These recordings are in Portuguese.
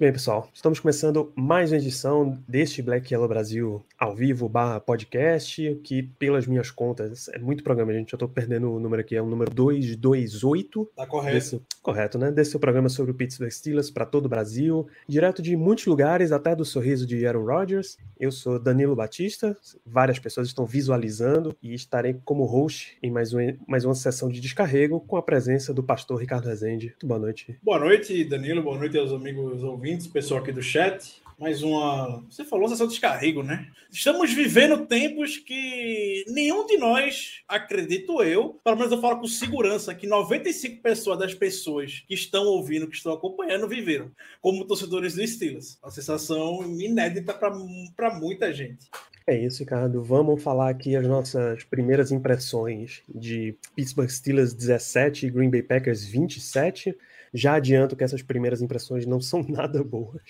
Muito bem, pessoal. Estamos começando mais uma edição deste Black Yellow Brasil ao vivo barra podcast, que pelas minhas contas é muito programa, gente. Eu tô perdendo o número aqui, é o número 228. Tá correto. Desse, correto, né? Desse seu programa sobre o Pittsburgh Steelers para todo o Brasil, direto de muitos lugares, até do sorriso de Aaron Rodgers. Eu sou Danilo Batista, várias pessoas estão visualizando e estarei como host em mais, um, mais uma sessão de descarrego com a presença do pastor Ricardo Rezende. Boa noite. Boa noite, Danilo. Boa noite aos amigos ouvintes, pessoal aqui do chat. Mais uma. Você falou sessão de descarrego, né? Estamos vivendo tempos que nenhum de nós, acredito eu, pelo menos eu falo com segurança, que 95% pessoas das pessoas que estão ouvindo, que estão acompanhando, viveram como torcedores do Steelers. Uma sensação inédita para muita gente. É isso, Ricardo. Vamos falar aqui as nossas primeiras impressões de Pittsburgh Steelers 17 e Green Bay Packers 27. Já adianto que essas primeiras impressões não são nada boas.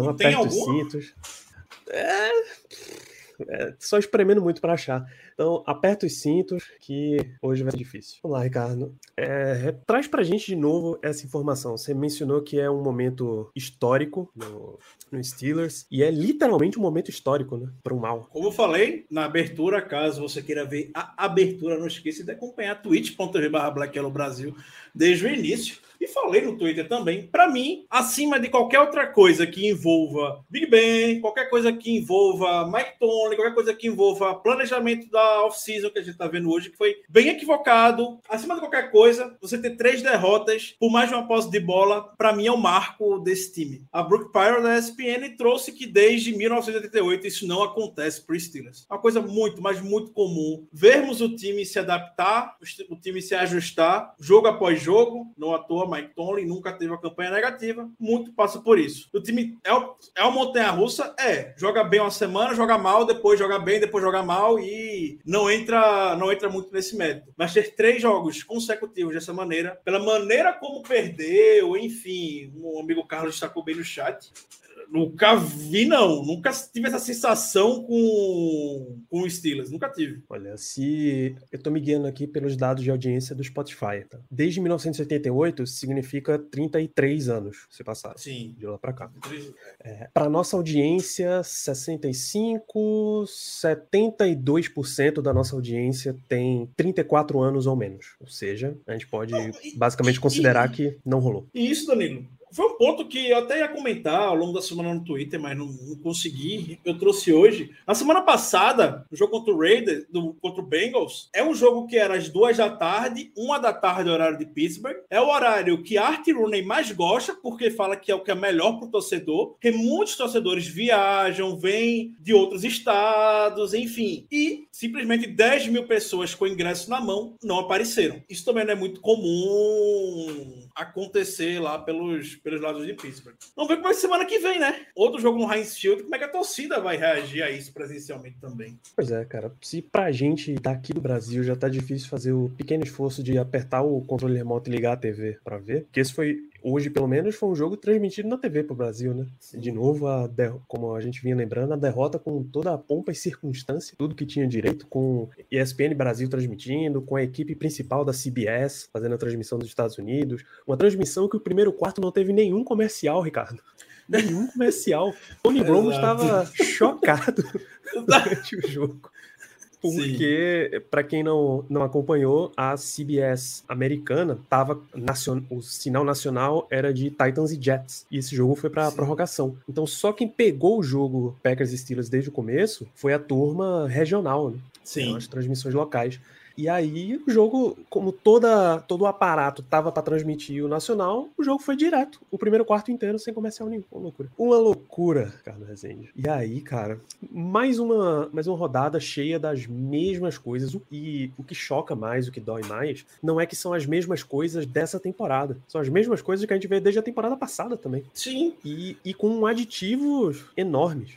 Então aperta os cintos. É... é, só espremendo muito para achar. Então aperta os cintos que hoje vai ser difícil. Vamos lá, Ricardo. É, traz pra gente de novo essa informação. Você mencionou que é um momento histórico no, no Steelers e é literalmente um momento histórico, né? Para o mal. Como eu falei na abertura, caso você queira ver a abertura, não esqueça de acompanhar twitch.tv Black Brasil desde o início. E falei no Twitter também, para mim, acima de qualquer outra coisa que envolva Big Ben, qualquer coisa que envolva Mike Tomlin, qualquer coisa que envolva planejamento da off-season que a gente tá vendo hoje, que foi bem equivocado. Acima de qualquer coisa, você ter três derrotas por mais de uma posse de bola, para mim é o marco desse time. A Brooke Pyro da ESPN trouxe que desde 1988 isso não acontece pro Steelers. Uma coisa muito, mas muito comum. Vermos o time se adaptar, o time se ajustar, jogo após jogo, não à toa Mike Tomlin nunca teve uma campanha negativa, muito passa por isso. O time é, o- é uma montanha-russa? É. Joga bem uma semana, joga mal, depois joga bem, depois joga mal e não entra, não entra muito nesse método. Mas ter três jogos consecutivos dessa maneira, pela maneira como perdeu, enfim, o amigo Carlos destacou bem no chat, Nunca vi, não. Nunca tive essa sensação com, com o Steelers. Nunca tive. Olha, se eu tô me guiando aqui pelos dados de audiência do Spotify, tá? Desde 1988 significa 33 anos se passaram Sim. de lá para cá. É, para nossa audiência, 65, 72% da nossa audiência tem 34 anos ou menos. Ou seja, a gente pode Não, e- basicamente e- considerar e- que não rolou. E isso, Danilo, foi um ponto que eu até ia comentar ao longo da semana no Twitter, mas não, não consegui. Eu trouxe hoje. Na semana passada, o jogo contra o Raiders, do, contra o Bengals, é um jogo que era às duas da tarde, uma da tarde, horário de Pittsburgh. É o horário que Art Rooney mais gosta, porque fala que é o que é melhor para o torcedor, porque muitos torcedores viajam, vêm de outros estados, enfim. E simplesmente 10 mil pessoas com ingresso na mão não apareceram. Isso também não é muito comum acontecer lá pelos, pelos lados de Pittsburgh. Vamos ver como é semana que vem, né? Outro jogo no Heinz Field, como é que a torcida vai reagir a isso presencialmente também. Pois é, cara. Se pra gente daqui do Brasil já tá difícil fazer o pequeno esforço de apertar o controle remoto e ligar a TV pra ver, porque esse foi, hoje pelo menos, foi um jogo transmitido na TV pro Brasil, né? De novo, a como a gente vinha lembrando, a derrota com toda a pompa e circunstância, tudo que tinha direito, com ESPN Brasil transmitindo, com a equipe principal da CBS fazendo a transmissão dos Estados Unidos, uma transmissão que o primeiro quarto não teve nenhum comercial, Ricardo. Nenhum comercial. Tony Romo estava chocado durante o jogo. Porque, para quem não, não acompanhou, a CBS americana tava nacion... o sinal nacional era de Titans e Jets. E esse jogo foi para prorrogação. Então, só quem pegou o jogo Packers e Steelers desde o começo foi a turma regional, né? Sim. As transmissões locais. E aí o jogo, como toda, todo o aparato tava para transmitir o nacional, o jogo foi direto. O primeiro quarto inteiro sem comercial nenhum. Uma loucura. Uma loucura, Carlos Rezende. E aí, cara, mais uma, mais uma rodada cheia das mesmas coisas. E o que choca mais, o que dói mais, não é que são as mesmas coisas dessa temporada. São as mesmas coisas que a gente vê desde a temporada passada também. Sim. E, e com aditivos enormes.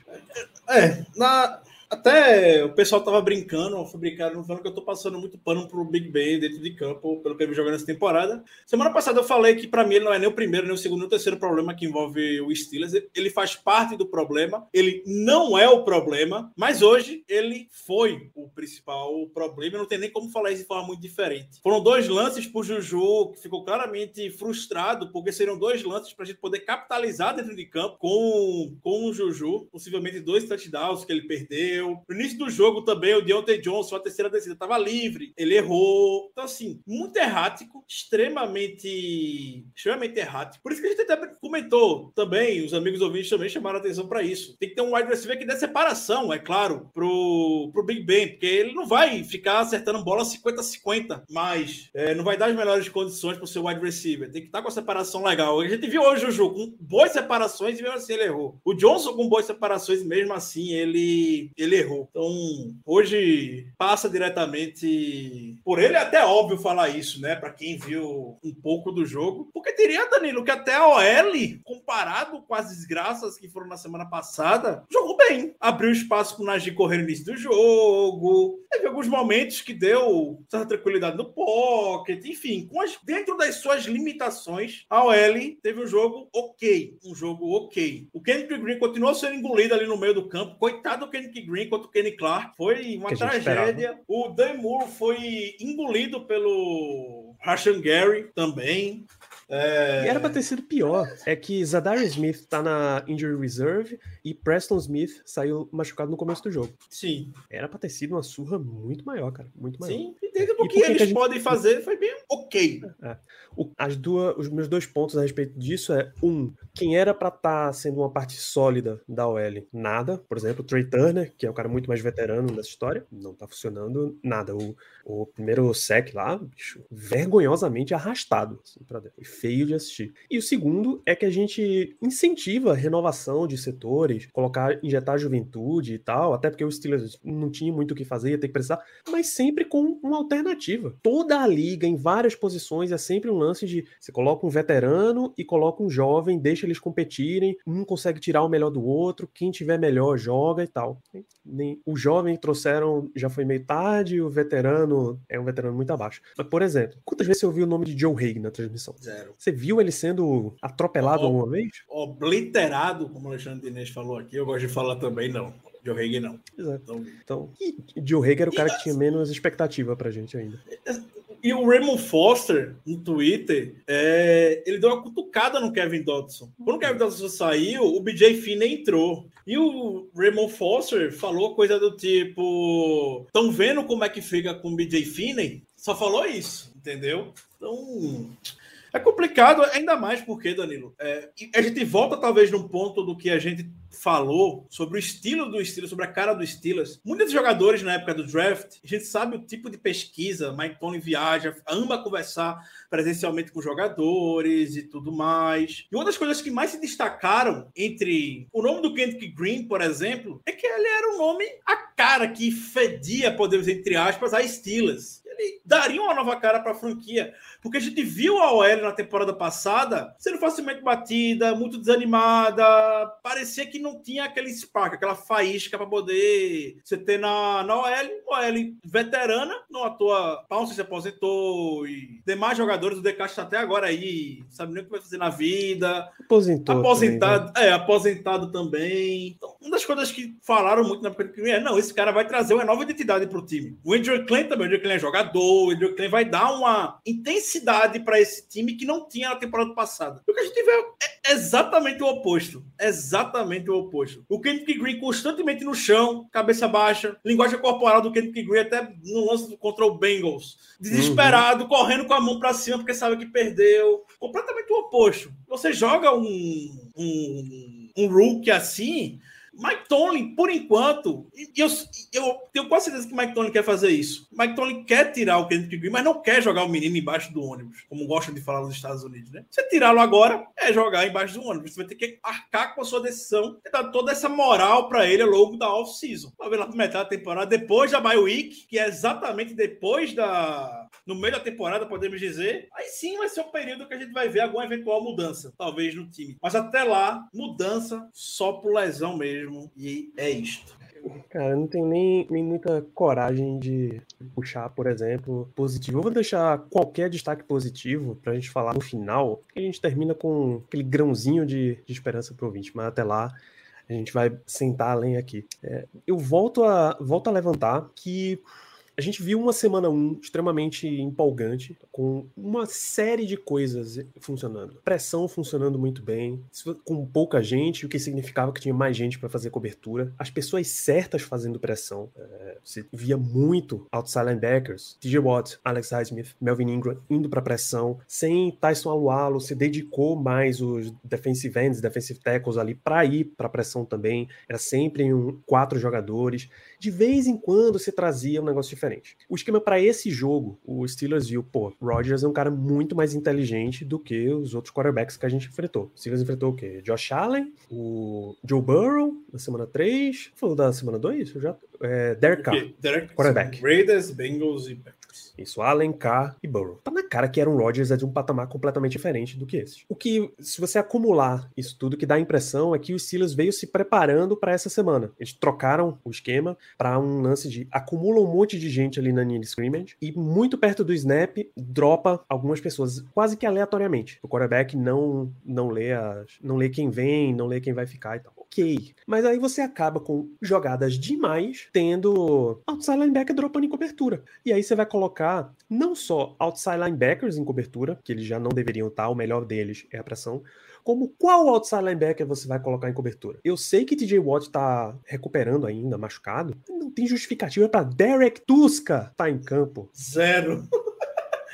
É, na, até o pessoal tava brincando, fabricando, falando que eu tô passando muito pano pro Big Ben dentro de campo, pelo que ele jogando nessa temporada. Semana passada eu falei que para mim ele não é nem o primeiro, nem o segundo, nem o terceiro problema que envolve o Steelers. Ele faz parte do problema, ele não é o problema, mas hoje ele foi o principal problema. Não tem nem como falar isso de forma muito diferente. Foram dois lances pro Juju, que ficou claramente frustrado, porque seriam dois lances pra gente poder capitalizar dentro de campo com, com o Juju, possivelmente dois touchdowns que ele perdeu no início do jogo também, o Deontay Johnson, a terceira descida, estava livre. Ele errou. Então, assim, muito errático, extremamente, extremamente errático. Por isso que a gente até comentou também, os amigos ouvintes também chamaram atenção para isso. Tem que ter um wide receiver que dê separação, é claro, pro, pro Big Ben, porque ele não vai ficar acertando bola 50-50, mas é, não vai dar as melhores condições para o seu wide receiver. Tem que estar tá com a separação legal. A gente viu hoje o jogo com boas separações e mesmo assim ele errou. O Johnson com boas separações e mesmo assim ele, ele ele errou. Então, hoje passa diretamente por ele, é até óbvio falar isso, né? Para quem viu um pouco do jogo, porque teria Danilo que até a OL, comparado com as desgraças que foram na semana passada, jogou bem. Abriu espaço para o Najee correr no início do jogo. Teve alguns momentos que deu certa tranquilidade no pocket, enfim, as, dentro das suas limitações, a OL teve um jogo ok, um jogo ok. O Kendrick Green continuou sendo engolido ali no meio do campo. Coitado do Kendrick Green Green contra o Kenny Clark. Foi uma tragédia. O Dan Moore foi engolido pelo Rashan Gary também. É... E era pra ter sido pior. É que Zadar Smith tá na injury reserve e Preston Smith saiu machucado no começo do jogo. Sim. Era pra ter sido uma surra muito maior, cara. Muito maior. Sim, e dentro do que, eles gente... podem fazer foi bem ok. É. O, as duas, os meus dois pontos a respeito disso é: um, quem era pra estar tá sendo uma parte sólida da OL? Nada. Por exemplo, o Trey Turner, que é o cara muito mais veterano nessa história, não tá funcionando nada. O, o primeiro sec lá, bicho, vergonhosamente arrastado assim, pra dentro feio de assistir. E o segundo é que a gente incentiva a renovação de setores, colocar, injetar juventude e tal, até porque o Steelers não tinha muito o que fazer, ia ter que precisar, mas sempre com uma alternativa. Toda a liga, em várias posições, é sempre um lance de você coloca um veterano e coloca um jovem, deixa eles competirem, um consegue tirar o melhor do outro, quem tiver melhor joga e tal. Nem, o jovem trouxeram já foi meio tarde, o veterano é um veterano muito abaixo. Mas, por exemplo, quantas vezes você ouviu o nome de Joe Haig na transmissão? Zero. Você viu ele sendo atropelado o, alguma vez? Obliterado, como o Alexandre Inês falou aqui. Eu gosto de falar também, não. Joe Hager não. Exato. Então, então Joe Hager era o cara que tinha menos expectativa pra gente ainda. E o Raymond Foster, no Twitter, é, ele deu uma cutucada no Kevin Dodson. Quando o Kevin Dodson saiu, o BJ Finney entrou. E o Raymond Foster falou coisa do tipo: estão vendo como é que fica com o BJ Finney? Só falou isso, entendeu? Então, é complicado, ainda mais porque, Danilo, é, a gente volta talvez num ponto do que a gente falou sobre o estilo do Steelers, sobre a cara do Steelers. Muitos jogadores na época do draft, a gente sabe o tipo de pesquisa, Mike Tony viaja, ama conversar presencialmente com jogadores e tudo mais. E uma das coisas que mais se destacaram entre o nome do Kendrick Green, por exemplo, é que ele era um nome a cara que fedia, podemos entre aspas, a Steelers ele daria uma nova cara para a franquia. Porque a gente viu a OL na temporada passada sendo facilmente batida, muito desanimada. Parecia que não tinha aquele spark, aquela faísca para poder você ter na, na OL. OL veterana, não à toa, Pounce se aposentou e demais jogadores do Decast até agora aí, sabe nem o que vai fazer na vida. Aposentou. Aposentado, também, né? é, aposentado também. Então, uma das coisas que falaram muito na é: não, esse cara vai trazer uma nova identidade para o time. O Andrew Klein também, o Andrew Klein é jogador jogador, o Andrew Klein vai dar uma intensidade para esse time que não tinha na temporada passada. O que a gente vê é exatamente o oposto. Exatamente o oposto. O Kendrick Green constantemente no chão, cabeça baixa, linguagem corporal do Kendrick Green até no lance contra o Bengals. Desesperado, uhum. correndo com a mão para cima porque sabe que perdeu. Completamente o oposto. Você joga um, um, um rookie assim Mike Tomlin, por enquanto, eu, eu tenho quase certeza que Mike Tomlin quer fazer isso. Mike Tomlin quer tirar o Kendrick Green, mas não quer jogar o menino embaixo do ônibus, como gostam de falar nos Estados Unidos, né? Você tirá-lo agora é jogar embaixo do ônibus. Você vai ter que arcar com a sua decisão e dar toda essa moral para ele ao longo da off-season. Vai ver lá metade da temporada, depois da bye week, que é exatamente depois da. No meio da temporada, podemos dizer. Aí sim vai ser o período que a gente vai ver alguma eventual mudança, talvez no time. Mas até lá, mudança só por lesão mesmo. E é isto. Cara, eu não tenho nem, nem muita coragem de puxar, por exemplo, positivo. Eu vou deixar qualquer destaque positivo pra gente falar no final, que a gente termina com aquele grãozinho de, de esperança pro ouvinte, mas até lá a gente vai sentar além aqui. É, eu volto a, volto a levantar que a gente viu uma semana 1 um extremamente empolgante, com uma série de coisas funcionando. Pressão funcionando muito bem, com pouca gente, o que significava que tinha mais gente para fazer cobertura. As pessoas certas fazendo pressão. É, você via muito outside linebackers, TJ Watt, Alex Highsmith, Melvin Ingram indo para pressão, sem Tyson Alualo, se dedicou mais os defensive ends, defensive tackles ali para ir para pressão também. Era sempre em um, quatro jogadores. De vez em quando se trazia um negócio diferente diferente. O esquema para esse jogo, o Steelers viu, pô, Rodgers é um cara muito mais inteligente do que os outros quarterbacks que a gente enfrentou. O Steelers enfrentou o quê? Josh Allen, o Joe Burrow na semana 3, falou da semana 2? Eu já é, Derek Carr, quarterback. Raiders, Bengals e Packers. Isso, Allen, Carr e Burrow. Tá na cara que Aaron Rodgers é de um patamar completamente diferente do que esse. O que, se você acumular isso tudo, que dá a impressão é que o Steelers veio se preparando para essa semana. Eles trocaram o esquema para um lance de acumula um monte de gente ali na linha de scrimmage e muito perto do snap dropa algumas pessoas quase que aleatoriamente. O quarterback não não lê as, não lê quem vem, não lê quem vai ficar e tal ok. Mas aí você acaba com jogadas demais, tendo outside linebacker dropando em cobertura. E aí você vai colocar não só outside linebackers em cobertura, que eles já não deveriam estar, o melhor deles é a pressão, como qual outside linebacker você vai colocar em cobertura. Eu sei que TJ Watt tá recuperando ainda, machucado. Não tem justificativa para Derek Tuska tá em campo. Zero.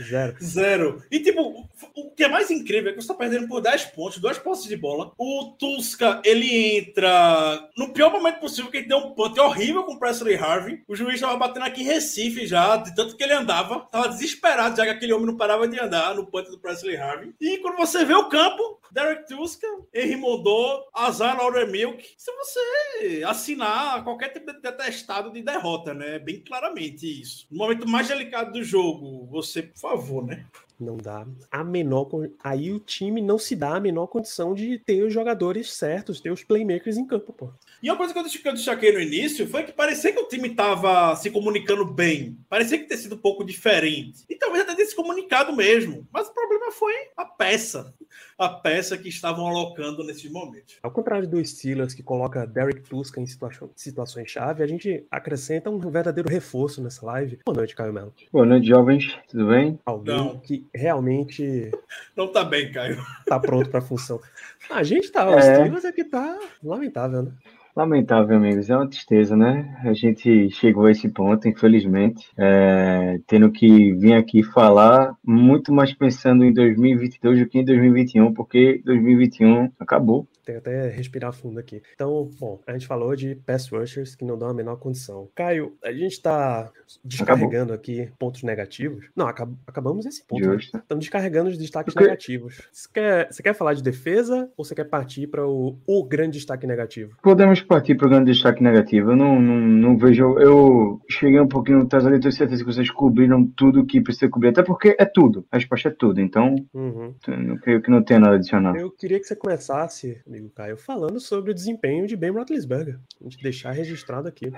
Zero. Zero. E, tipo, o que é mais incrível é que você tá perdendo por 10 pontos, duas posses de bola. O Tuska, ele entra no pior momento possível, que ele deu um punt horrível com o Presley Harvey. O juiz tava batendo aqui em Recife já, de tanto que ele andava. Tava desesperado, já que aquele homem não parava de andar no punt do Presley Harvey. E quando você vê o campo, Derek Tuska, Henry Mondou, Azar Laurer Milk. Se você assinar qualquer tipo de atestado de derrota, né? Bem claramente isso. No momento mais delicado do jogo, você, favor, né? Não dá a menor. Aí o time não se dá a menor condição de ter os jogadores certos, ter os playmakers em campo, pô. E uma coisa que eu destaquei no início foi que parecia que o time estava se comunicando bem. Parecia que ter sido um pouco diferente. E talvez até ter se comunicado mesmo. Mas o problema foi a peça. A peça que estavam alocando nesses momentos. Ao contrário do Steelers, que coloca Derek Tuska em situações-chave, a gente acrescenta um verdadeiro reforço nessa live. Boa noite, Caio Melo. Boa noite, jovens. Tudo bem? Alguém Não. que realmente. Não tá bem, Caio. Tá pronto pra função. A gente tá, o é... Steelers é que tá lamentável, né? Lamentável, amigos, é uma tristeza, né? A gente chegou a esse ponto, infelizmente, é, tendo que vir aqui falar muito mais pensando em 2022 do que em 2021, porque 2021 acabou. Tem até respirar fundo aqui. Então, bom, a gente falou de pass rushers que não dão a menor condição. Caio, a gente tá descarregando Acabou. aqui pontos negativos. Não, acab acabamos esse ponto. Né? Estamos descarregando os destaques Porque... negativos. Você quer, você quer falar de defesa ou você quer partir para o, o grande destaque negativo? Podemos partir para o grande destaque negativo. Eu não, não, não vejo. Eu cheguei um pouquinho atrasado e tenho certeza que vocês cobriram tudo que precisa cobrir. Até porque é tudo. A resposta é tudo. Então, uhum. não creio que não tenha nada a adicionar. Eu queria que você começasse amigo Caio, falando sobre o desempenho de Ben Roethlisberger. A gente deixar registrado aqui.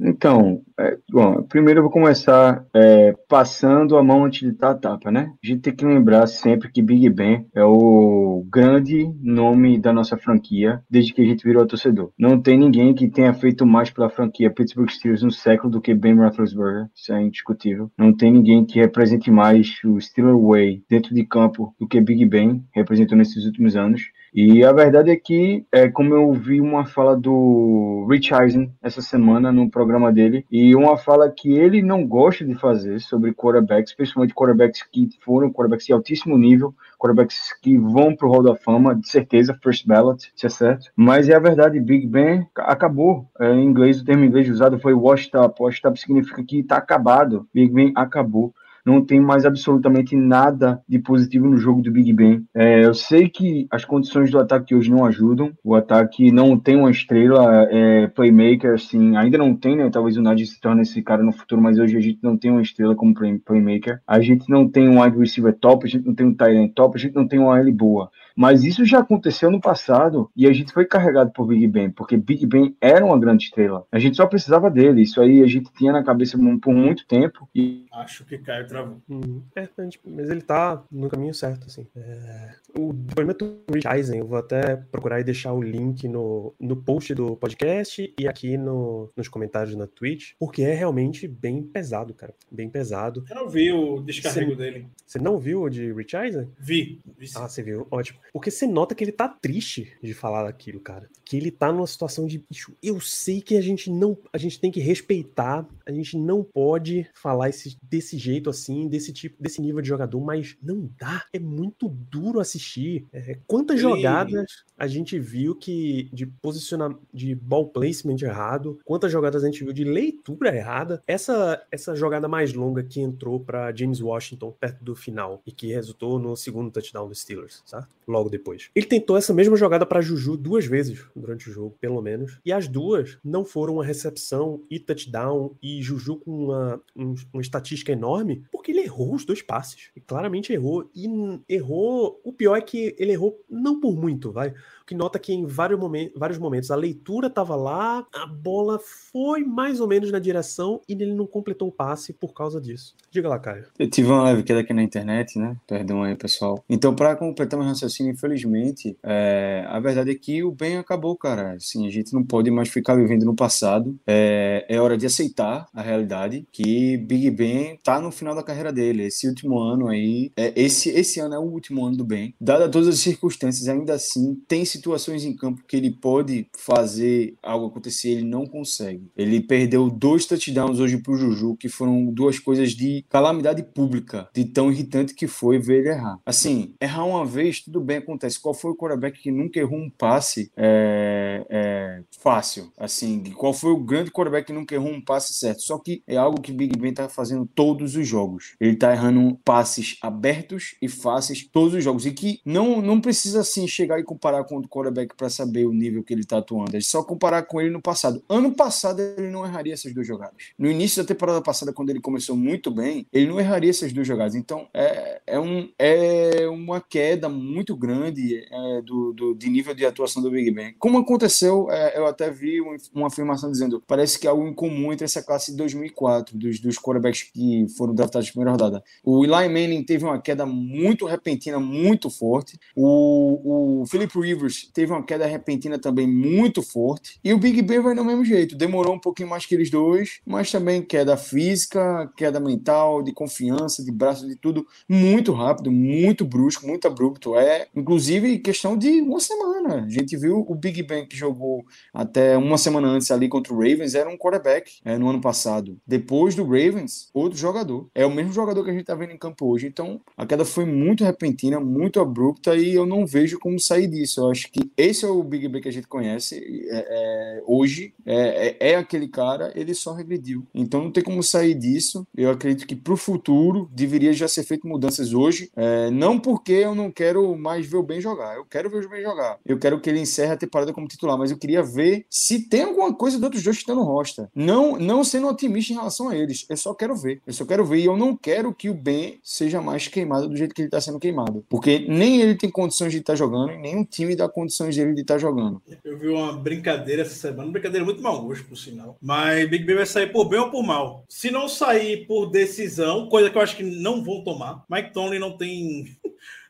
Então, é, bom, primeiro eu vou começar é, passando a mão antes de dar a tapa, né? A gente tem que lembrar sempre que Big Ben é o grande nome da nossa franquia desde que a gente virou torcedor. Não tem ninguém que tenha feito mais pela franquia Pittsburgh Steelers no século do que Ben Roethlisberger, isso é indiscutível. Não tem ninguém que represente mais o Steeler Way dentro de campo do que Big Ben representou nesses últimos anos. E a verdade é que, é, como eu vi uma fala do Rich Eisen essa semana no programa dele, e uma fala que ele não gosta de fazer sobre quarterbacks, principalmente quarterbacks que foram quarterbacks de altíssimo nível, quarterbacks que vão pro Hall da Fama, de certeza, first ballot, se é certo. Mas é a verdade, Big Ben acabou. É, em inglês, o termo inglês usado foi washed up. Washed up significa que está acabado. Big Ben acabou não tem mais absolutamente nada de positivo no jogo do Big Ben. É, eu sei que as condições do ataque hoje não ajudam, o ataque não tem uma estrela é, playmaker, assim, ainda não tem, né? Talvez o Najee se torne esse cara no futuro, mas hoje a gente não tem uma estrela como play, playmaker. A gente não tem um wide receiver top, a gente não tem um tight end top, a gente não tem uma L boa. Mas isso já aconteceu no passado e a gente foi carregado por Big Ben, porque Big Ben era uma grande estrela. A gente só precisava dele. Isso aí a gente tinha na cabeça por muito tempo e Acho que Caio travou. Hum, É, mas, ele tá no caminho certo, assim. É, o depoimento do Rich Eisen, eu vou até procurar e deixar o link no, no post do podcast e aqui no, nos comentários na Twitch, porque é realmente bem pesado, cara. Bem pesado. Eu não vi o descarrego Sim. dele. Você não viu o de Rich Eisen? Vi. vi sim. Ah, você viu? Ótimo. Porque você nota que ele tá triste de falar daquilo, cara. Que ele tá numa situação de, bicho, eu sei que a gente não, a gente tem que respeitar, a gente não pode falar esse, desse jeito assim, desse tipo, desse nível de jogador, mas não dá. É muito duro assistir. É, quantas Ele- jogadas a gente viu que de posicionamento, de ball placement errado, quantas jogadas a gente viu de leitura errada. Essa essa jogada mais longa que entrou para James Washington perto do final e que resultou no segundo touchdown dos Steelers, certo? Logo depois. Ele tentou essa mesma jogada para Juju duas vezes durante o jogo, pelo menos, e as duas não foram uma recepção e touchdown e Juju com uma, um- uma estatística enorme, porque ele errou os dois passes. E claramente errou e errou. O pior é que ele errou não por muito, vai que nota que em vários momentos, vários momentos a leitura estava lá, a bola foi mais ou menos na direção e ele não completou o passe por causa disso. Diga lá, Caio. Eu tive uma leve queda aqui na internet, né? Perdão aí, pessoal. Então, para completar meu raciocínio, infelizmente, é, a verdade é que o bem acabou, cara. Assim, a gente não pode mais ficar vivendo no passado. É, é hora de aceitar a realidade que Big Ben tá no final da carreira dele. Esse último ano aí, é, esse, esse ano é o último ano do Ben. Dada todas as circunstâncias, ainda assim, tem situações em campo que ele pode fazer algo acontecer, ele não consegue. Ele perdeu dois touchdowns hoje pro Juju, que foram duas coisas de calamidade pública, de tão irritante que foi ver ele errar. Assim, errar uma vez, tudo bem, acontece. Qual foi o quarterback que nunca errou um passe é, é, fácil? Assim, qual foi o grande quarterback que nunca errou um passe certo? Só que é algo que Big Ben tá fazendo todos os jogos. Ele tá errando passes abertos e fáceis todos os jogos. E que não, não precisa, assim, chegar e comparar com o quarterback para saber o nível que ele tá atuando. É só comparar com ele no passado. Ano passado, ele não erraria essas duas jogadas. No início da temporada passada, quando ele começou muito bem, ele não erraria essas duas jogadas. Então, é, é, um, é uma queda muito grande é, do, do, de nível de atuação do Big Ben. Como aconteceu, é, eu até vi uma, uma afirmação dizendo parece que é algo em comum entre essa classe de 2004, dos, dos quarterbacks que foram draftados na primeira rodada. O Eli Manning teve uma queda muito repentina, muito forte. O, o Philip Rivers teve uma queda repentina também muito forte. E o Big Ben vai do mesmo jeito. Demorou um pouquinho mais que eles dois, mas também queda física, queda mental, de confiança, de braço, de tudo, muito rápido, muito brusco, muito abrupto. É, inclusive, questão de uma semana. A gente viu o Big Ben que jogou até uma semana antes ali contra o Ravens, era um quarterback é, no ano passado. Depois do Ravens, outro jogador. É o mesmo jogador que a gente tá vendo em campo hoje. Então, a queda foi muito repentina, muito abrupta e eu não vejo como sair disso. Eu acho que esse é o Big Ben que a gente conhece é, é, hoje. É, é, é aquele cara, ele só regrediu. Então, não tem como sair disso. Eu acredito que pro futuro deveria já ser feito mudanças hoje. É, não porque eu não quero mais ver o Ben jogar. Eu quero ver o Ben jogar. Eu quero que ele encerre a temporada como titular, mas eu queria ver se tem alguma coisa de outros dois que estão no roster. Não, não sendo otimista em relação a eles. Eu só quero ver. Eu só quero ver. E eu não quero que o Ben seja mais queimado do jeito que ele está sendo queimado. Porque nem ele tem condições de estar jogando e nem o time dá condições dele de estar jogando. Eu vi uma brincadeira essa semana, uma brincadeira muito mau gosto, por sinal. Mas Big Ben vai sair por bem ou por mal. Se não sair por decisão, coisa que eu acho que não vão tomar, Mike Tomlin não tem.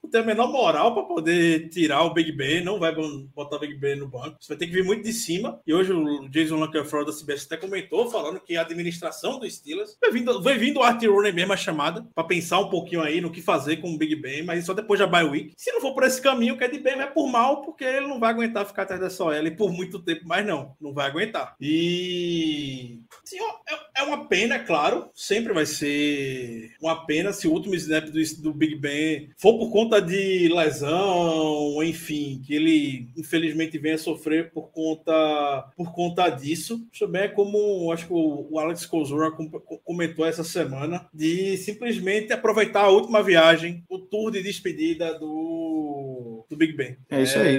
Não tem a menor moral para poder tirar o Big Ben, não vai botar o Big Ben no banco. Isso vai ter que vir muito de cima. E hoje o Jason Lankerford da CBS até comentou, falando que a administração do Steelers vai vindo, vai vindo o Art Rooney mesmo a chamada, para pensar um pouquinho aí no que fazer com o Big Ben, mas só depois da bye week. Se não for por esse caminho, o Ed Ben vai por mal, porque ele não vai aguentar ficar atrás dessa OL por muito tempo, mas não, não vai aguentar. E sim, é, é uma pena, é claro, sempre vai ser uma pena se o último snap do, do Big Ben for por conta de lesão, enfim, que ele infelizmente venha sofrer por conta por conta disso. Também é como acho que o, Alex Kozura comentou essa semana de simplesmente aproveitar a última viagem, o tour de despedida do do Big Ben. É isso aí.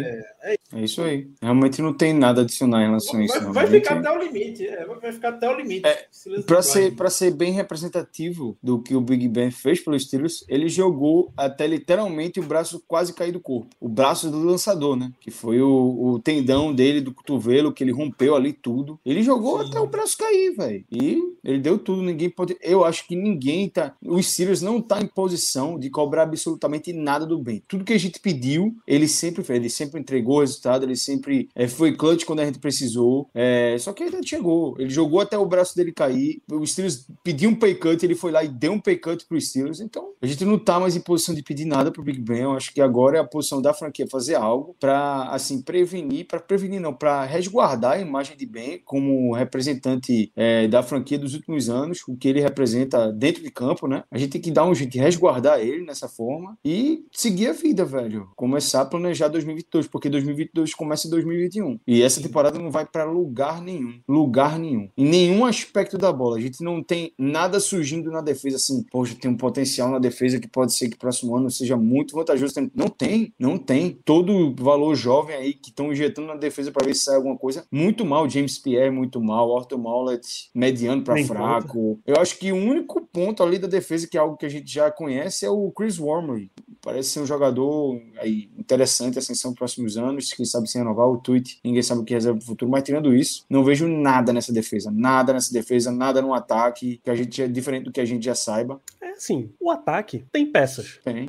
É isso aí. Realmente não tem nada a adicionar em relação a isso. Vai, não. vai Realmente- ficar até o limite. é, vai vai ficar até o limite. É, vai. ser, pra ser bem representativo do que o Big Ben fez pelos Steelers, ele jogou até literalmente o braço quase cair do corpo. O braço do lançador, né? Que foi o, o tendão dele do cotovelo, que ele rompeu ali tudo. Ele jogou Sim. até o braço cair, velho. E ele deu tudo. Ninguém pode. Eu acho que ninguém tá. Os Steelers não tá em posição de cobrar absolutamente nada do Ben. Tudo que a gente pediu, ele sempre fez. Ele sempre entregou o resultado, ele sempre eh, foi clutch quando a gente precisou. É, só que ele chegou. Ele jogou até o braço dele cair. O Steelers pediu um pay cut, ele foi lá e deu um pay cut pro Steelers. Então, a gente não tá mais em posição de pedir nada pro Big Ben. Eu acho que agora é a posição da franquia fazer algo pra, assim, prevenir, para prevenir não, pra resguardar a imagem de Ben como representante eh, da franquia dos últimos anos, o que ele representa dentro de campo, né? A gente tem que dar um jeito de resguardar ele nessa forma e seguir a vida, velho. Começar a planejar 2022, porque 2022 começa em 2021. E essa temporada não vai pra lugar nenhum. Lugar nenhum. Em nenhum aspecto da bola. A gente não tem nada surgindo na defesa assim, poxa, tem um potencial na defesa que pode ser que próximo ano seja muito vantajoso. Não tem, não tem. Todo valor jovem aí que estão injetando na defesa pra ver se sai alguma coisa. Muito mal, James Pierre, muito mal, Orton Maulet, mediano pra Nem fraco. Eu acho que o único ponto ali da defesa, que é algo que a gente já conhece, é o Chris Wormley. Parece ser um jogador aí, interessante, ascensão nos próximos anos. Quem sabe se renovar o tweet, ninguém sabe o que reserva pro futuro. Mas tirando isso, não vejo nada nessa defesa. Nada nessa defesa, nada no ataque, que a gente é diferente do que a gente já saiba. É assim, o ataque tem peças. Tem.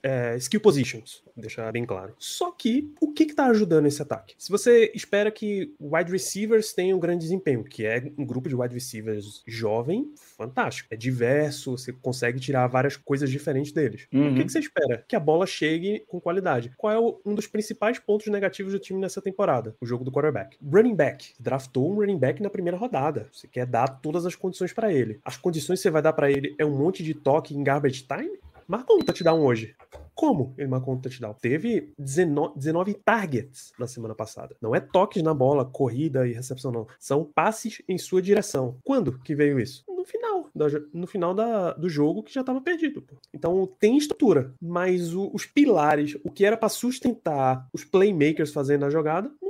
é, skill positions, deixar bem claro. Só que o que que tá ajudando esse ataque? Se você espera que wide receivers tenham um grande desempenho, que é um grupo de wide receivers jovem, fantástico. É diverso, você consegue tirar várias coisas diferentes deles. O Uhum. que, que você espera? Que a bola chegue com qualidade. Qual é o- um dos principais pontos negativos do time nessa temporada? O jogo do quarterback. Running back. Draftou um running back na primeira rodada. Você quer dar todas as condições pra ele. As condições que você vai dar pra ele é um monte de toque em garbage time? Marcou um touchdown hoje. Como ele marcou um touchdown? Teve 19, 19 targets na semana passada. Não é toques na bola, corrida e recepção, não. São passes em sua direção. Quando que veio isso? No final, da no final da- do jogo que já estava perdido. pô. Então tem estrutura, mas o- os pilares, o que era para sustentar os playmakers fazendo a jogada, não.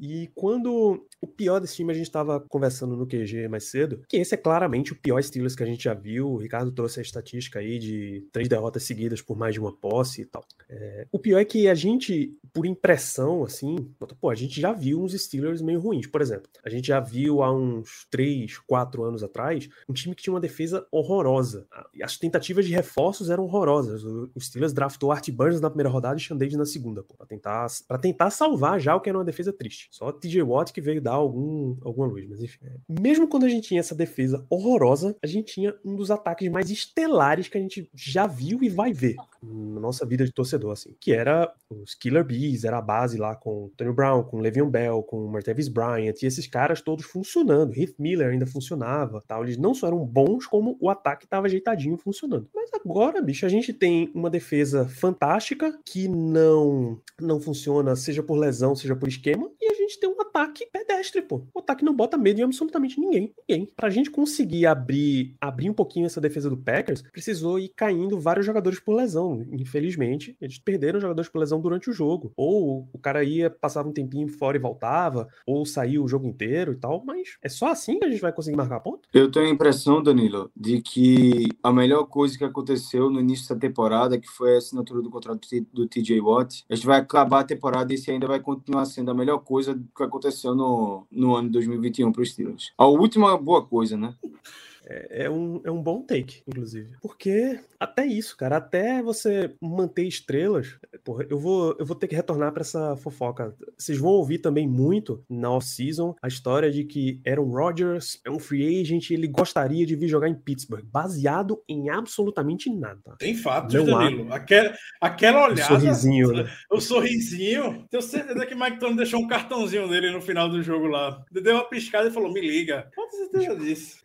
E quando o pior desse time, a gente estava conversando no QG mais cedo, que esse é claramente o pior Steelers que a gente já viu. O Ricardo trouxe a estatística aí de três derrotas seguidas por mais de uma posse e tal. É, o pior é que a gente, por impressão, assim, pô, a gente já viu uns Steelers meio ruins. Por exemplo, a gente já viu há uns três, quatro anos atrás um time que tinha uma defesa horrorosa. As tentativas de reforços eram horrorosas. O Steelers draftou Art Burns na primeira rodada e Shandade na segunda, pô, pra tentar, pra tentar salvar já o que era uma defesa triste. Só TJ Watt que veio dar algum, alguma luz, mas enfim. É, Mesmo quando a gente tinha essa defesa horrorosa, a gente tinha um dos ataques mais estelares que a gente já viu e vai ver na nossa vida de torcedor, assim, que era os Killer Bees, era a base lá com Tony Brown, com Le'Veon Bell, com Martavis Bryant, e esses caras todos funcionando. Heath Miller ainda funcionava, tal. Eles não só eram bons, como o ataque estava ajeitadinho funcionando. Mas agora, bicho, a gente tem uma defesa fantástica que não não funciona, seja por lesão, seja por esquema, e a gente tem um ataque pedestre, pô. O ataque não bota medo em absolutamente ninguém. Ninguém. Pra gente conseguir abrir, abrir um pouquinho essa defesa do Packers, precisou ir caindo vários jogadores por lesão. Infelizmente, eles perderam jogadores por lesão durante o jogo. Ou o cara ia, passava um tempinho fora e voltava, ou saiu o jogo inteiro e tal, mas é só assim que a gente vai conseguir marcar ponto? Eu tenho a impressão, Danilo, de que a melhor coisa que aconteceu no início da temporada, que foi a assinatura do contrato do TJ Watt, a gente vai acabar a temporada e esse ainda vai continuar sendo a melhor coisa que aconteceu no, no ano de 2021 para os Steelers. A última boa coisa, né? É, é um, é um bom take, inclusive. Porque até isso, cara, até você manter estrelas, porra, eu vou, eu vou ter que retornar pra essa fofoca. Vocês vão ouvir também muito na off-season a história de que Aaron Rodgers é um free agent e ele gostaria de vir jogar em Pittsburgh, baseado em absolutamente nada. Tem Não há. Danilo. Aquela, aquela Um olhada. sorrisinho, né? O sorrisinho. Tenho certeza que Mike Tony deixou um cartãozinho dele no final do jogo lá. Deu uma piscada e falou: me liga. Pode ter certeza disso.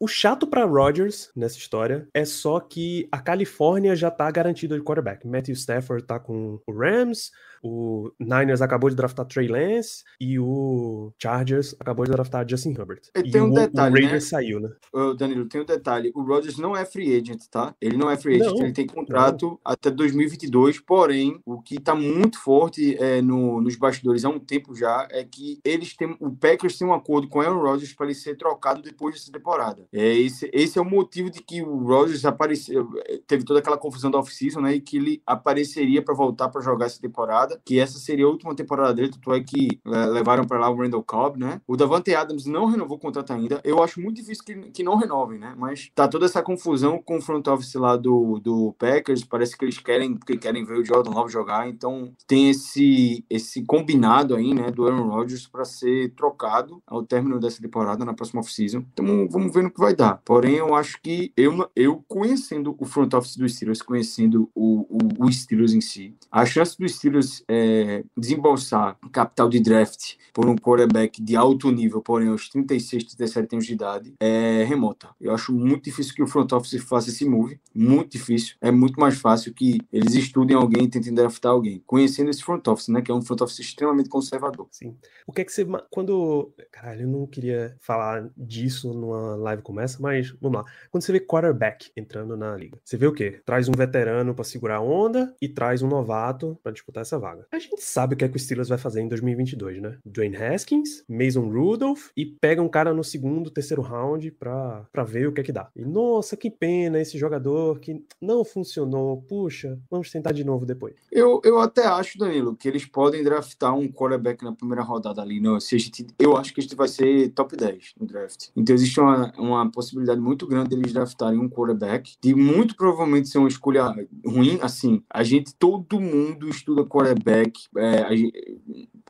O chato pra Rodgers nessa história é só que a Califórnia já tá garantida de quarterback. Matthew Stafford tá com o Rams, O Niners acabou de draftar Trey Lance e o Chargers acabou de draftar Justin Herbert. E tem um o, detalhe, o Raiders né? saiu, né? Ô, Danilo, tem um detalhe. O Rodgers não é free agent, tá? Ele não é free agent, Não, ele tem contrato até 2022. Porém, o que tá muito forte é, no, nos bastidores há um tempo já é que eles têm. O Packers tem um acordo com o Aaron Rodgers para ele ser trocado depois dessa temporada. É, esse, esse é o motivo de que o Rodgers apareceu. Teve toda aquela confusão da off-season, né? E que ele apareceria para voltar para jogar essa temporada. Que essa seria a última temporada dele, tanto é que é, levaram para lá o Randall Cobb, né? O Davante Adams não renovou o contrato ainda. Eu acho muito difícil que, que não renovem, né? Mas tá toda essa confusão com o front office lá do, do Packers. Parece que eles querem, que querem ver o Jordan Love jogar. Então tem esse, esse combinado aí, né? Do Aaron Rodgers para ser trocado ao término dessa temporada, na próxima off-season. Então vamos ver no que vai dar. Porém, eu acho que eu, eu conhecendo o front office dos Steelers, conhecendo o, o, o Steelers em si, a chance dos Steelers é, desembolsar capital de draft por um quarterback de alto nível, porém aos 36, 37 anos de idade, é remota. Eu acho muito difícil que o front office faça esse move, muito difícil. É muito mais fácil que eles estudem alguém e tentem draftar alguém, conhecendo esse front office, né, que é um front office extremamente conservador. Sim. O que é que você. Quando. Caralho, eu não queria falar disso numa live como essa, mas vamos lá. Quando você vê quarterback entrando na liga, você vê o quê? Traz um veterano pra segurar a onda e traz um novato pra disputar essa vaga. A gente sabe o que é que o Steelers vai fazer em 2022, né? Dwayne Haskins, Mason Rudolph e pega um cara no segundo, terceiro round pra, pra ver o que é que dá. E nossa, que pena esse jogador que não funcionou. Puxa, vamos tentar de novo depois. Eu, eu até acho, Danilo, que eles podem draftar um quarterback na primeira rodada ali. Não, se a gente, eu acho que este vai ser top 10 no draft. Então existe uma, uma possibilidade muito grande deles draftarem um quarterback, de muito provavelmente ser uma escolha ruim. Assim, a gente, todo mundo estuda quarterback. É, a gente-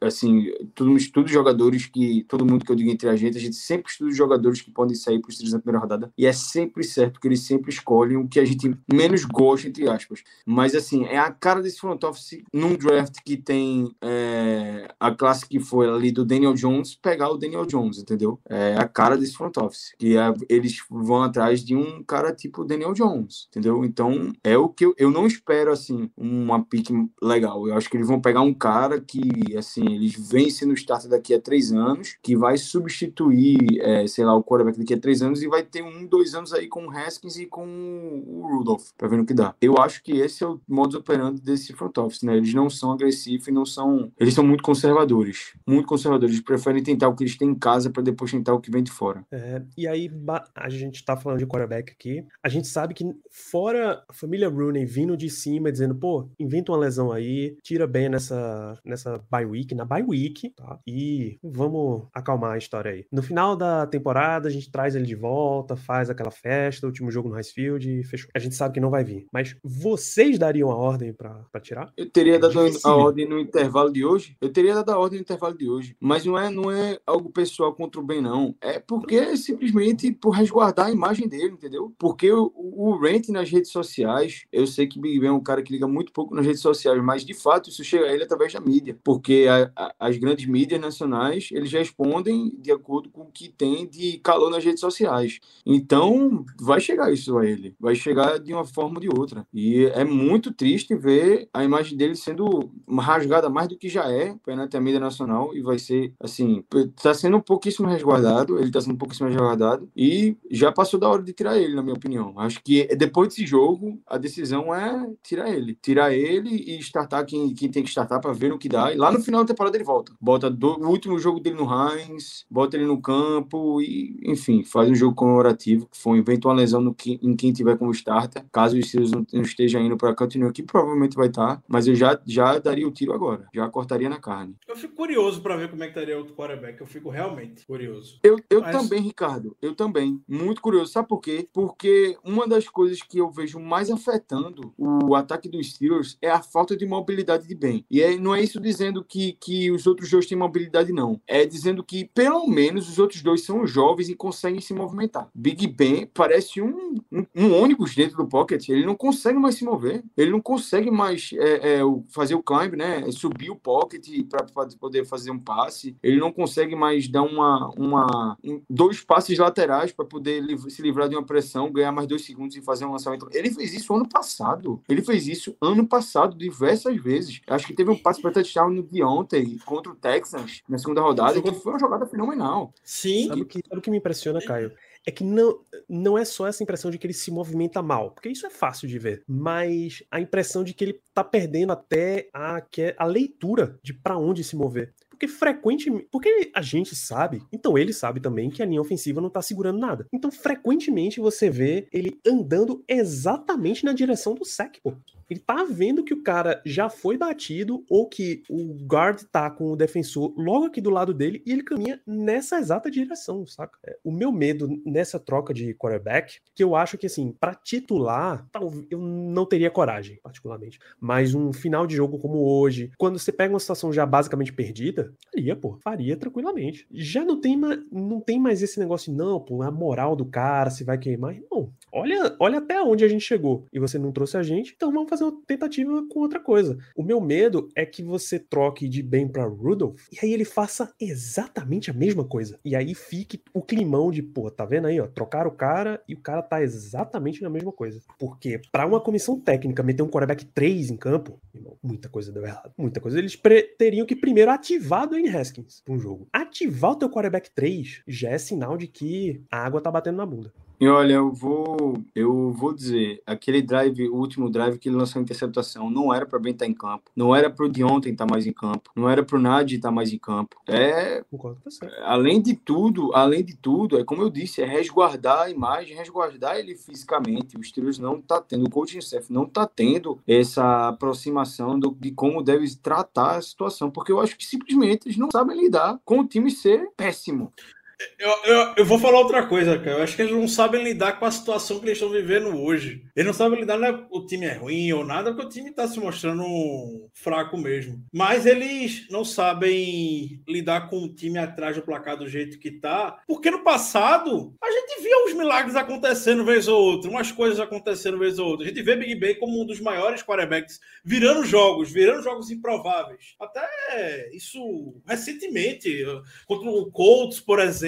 assim, mundo estuda jogadores que, todo mundo que eu digo entre a gente, a gente sempre estuda os jogadores que podem sair para os três na primeira rodada. E é sempre certo que eles sempre escolhem o que a gente menos gosta, entre aspas. Mas assim, é a cara desse front office num draft que tem é, a classe que foi ali do Daniel Jones, pegar o Daniel Jones, entendeu? É a cara desse front office. Que é- eles vão atrás de um cara tipo Daniel Jones, entendeu? Então é o que eu, eu não espero assim, uma pick legal. Eu acho que eles vão pegar um cara que, assim, eles vencem no start daqui a três anos, que vai substituir, é, sei lá, o quarterback daqui a três anos e vai ter um, dois anos aí com o Haskins e com o Rudolph, pra ver no que dá. Eu acho que esse é o modus operandi desse front office, né? Eles não são agressivos e não são. Eles são muito conservadores. Muito conservadores. Eles preferem tentar o que eles têm em casa pra depois tentar o que vem de fora. É, e aí, a gente tá falando de quarterback aqui. A gente sabe que, fora a família Rooney vindo de cima dizendo, pô, inventa uma lesão aí, tira bem nessa, nessa bye week, na bye week, tá? E vamos acalmar a história aí. No final da temporada, a gente traz ele de volta, faz aquela festa, último jogo no Highfield e fechou. A gente sabe que não vai vir. Mas vocês dariam a ordem pra, pra tirar? Eu teria É dado a difícil. ordem no intervalo de hoje. Eu teria dado a ordem no intervalo de hoje. Mas não é, não é algo pessoal contra o Ben, não. É porque é simplesmente por resguardar a imagem dele, entendeu? Porque o, o Rant nas redes sociais, eu sei que Big Ben é um cara que liga muito pouco nas redes sociais, mas de fato isso chega a ele através da mídia. Porque a- a- as grandes mídias nacionais, eles respondem de acordo com o que tem de calor nas redes sociais. Então, vai chegar isso a ele. Vai chegar de uma forma ou de outra. E é muito triste ver a imagem dele sendo rasgada mais do que já é perante a mídia nacional. E vai ser, assim, tá sendo um pouquíssimo resguardado. Ele tá sendo um pouquíssimo resguardado. E já passou da hora de tirar ele, na minha opinião. Acho que depois desse jogo, a decisão é tirar ele. Tirar ele e startar quem, quem tem que startar para ver o que dá. E lá no final da temporada ele volta. Bota do- o último jogo dele no Heinz, bota ele no campo e, enfim, faz um jogo comemorativo, que foi inventa uma lesão no que, em quem tiver como starter. Caso o Steelers não, não esteja indo para continuar aqui, provavelmente vai estar. Mas eu já, já daria o tiro agora. Já cortaria na carne. Eu fico curioso pra ver como é que estaria outro quarterback. Eu fico realmente curioso. Eu, eu Mas- também, Ricardo. Eu também. Muito curioso. Sabe por quê? Porque uma das coisas que eu vejo mais afetando o ataque dos Steelers é a falta de mobilidade de Ben. E aí não é isso dizendo que, que os outros dois têm mobilidade, não. É dizendo que, pelo menos, os outros dois são jovens e conseguem se movimentar. Big Ben parece um, um, um ônibus dentro do pocket. Ele não consegue mais se mover. Ele não consegue mais é, é, fazer o climb, né? Subir o pocket para poder fazer um passe. Ele não consegue mais dar uma, uma, um- dois passes laterais para poder liv- se livrar de uma pressão, ganhar mais dois segundos e fazer um lançamento. Ele fez isso ano passado. Ele fez isso ano passado diversas vezes. Acho que teve um passe para touchdown no de ontem contra o Texans na segunda rodada, que foi uma jogada fenomenal. Sim. Sabe o que, sabe o que me impressiona, Caio? É que não, não é só essa impressão de que ele se movimenta mal, porque isso é fácil de ver, mas a impressão de que ele tá perdendo até a, que é a leitura de para onde se mover. Porque frequentemente. Porque a gente sabe, então ele sabe também que a linha ofensiva não tá segurando nada. Então, frequentemente você vê ele andando exatamente na direção do sec, pô. Ele tá vendo que o cara já foi batido ou que o guard tá com o defensor logo aqui do lado dele e ele caminha nessa exata direção, saca? É, O meu medo nessa troca de quarterback, que eu acho que assim, pra titular, eu não teria coragem, particularmente. Mas um final de jogo como hoje, quando você pega uma situação já basicamente perdida, faria, pô, faria tranquilamente. Já não tem, não tem mais esse negócio, não, pô, a moral do cara se vai queimar. Não. Olha, olha até onde a gente chegou. E você não trouxe a gente, então vamos fazer uma tentativa com outra coisa. O meu medo é que você troque de bem pra Rudolph e aí ele faça exatamente a mesma coisa. E aí fique o climão de, pô, tá vendo aí, ó, trocar o cara e o cara tá exatamente na mesma coisa. Porque pra uma comissão técnica meter um quarterback 3 em campo, muita coisa deu errado. Muita coisa. Eles teriam que primeiro ativar o Dwayne Haskins pra um jogo. Ativar o teu quarterback 3 já é sinal de que a água tá batendo na bunda. E olha, eu vou, eu vou dizer, aquele drive, o último drive que ele lançou a interceptação, não era para bem estar em campo, não era para o de ontem estar mais em campo, não era para o Nadi estar mais em campo. É, Concordo com você. além de tudo, além de tudo, é como eu disse, é resguardar a imagem, resguardar ele fisicamente. Os Steelers não tá tendo, o coaching staff não tá tendo essa aproximação do- de como deve tratar a situação, porque eu acho que simplesmente eles não sabem lidar com o time ser péssimo. Eu, eu, eu vou falar outra coisa, cara. Eu acho que eles não sabem lidar com a situação que eles estão vivendo hoje. Eles não sabem lidar, não é o time é ruim ou nada, porque o time está se mostrando fraco mesmo. Mas eles não sabem lidar com o time atrás do placar do jeito que tá. Porque no passado, a gente via uns milagres acontecendo vez ou outra, umas coisas acontecendo vez ou outra. A gente vê Big Ben como um dos maiores quarterbacks virando jogos, virando jogos improváveis. Até isso recentemente, contra o Colts, por exemplo,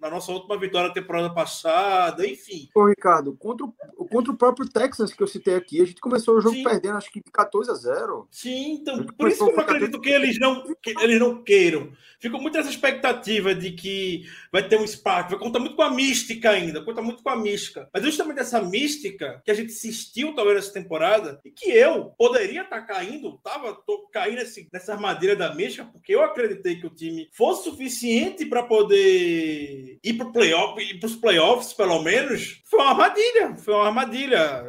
na nossa última vitória da temporada passada, enfim. Ô, Ricardo, contra o, contra o próprio Texas que eu citei aqui, a gente começou o jogo Sim. perdendo, acho que de 14 a 0. Sim, então, por isso que eu não acredito que eles não, que eles não queiram. Fica muito essa expectativa de que vai ter um spark, vai contar muito com a mística ainda, conta muito com a mística. Mas justamente essa mística que a gente assistiu talvez nessa temporada e que eu poderia estar caindo, tava tô caindo nesse, nessa armadilha da mística, porque eu acreditei que o time fosse suficiente para poder ir para playoff, os playoffs, pelo menos. Foi uma armadilha, foi uma armadilha.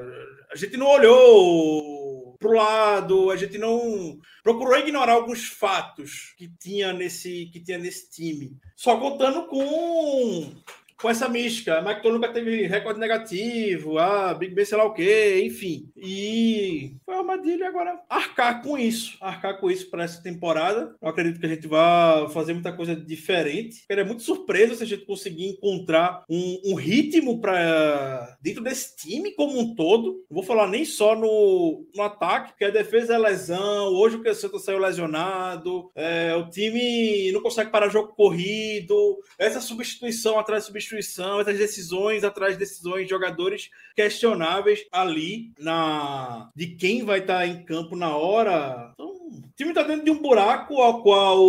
A gente não olhou pro lado, a gente não procurou ignorar alguns fatos que tinha nesse que tinha nesse time. Só contando com com essa mística. Mike nunca teve recorde negativo, ah, Big Ben sei lá o quê, enfim. E foi uma armadilha agora arcar com isso, arcar com isso para essa temporada. Eu acredito que a gente vai fazer muita coisa diferente. Ficaria muito surpreso se a gente conseguir encontrar um, um ritmo para dentro desse time como um todo. Não vou falar nem só no, no ataque, porque a defesa é lesão. Hoje o Cancelo saiu lesionado. é, o time não consegue parar jogo corrido. Essa substituição atrás de substituição, essas decisões atrás de decisões, jogadores questionáveis ali na de quem vai estar em campo na hora. Então, time está dentro de um buraco ao qual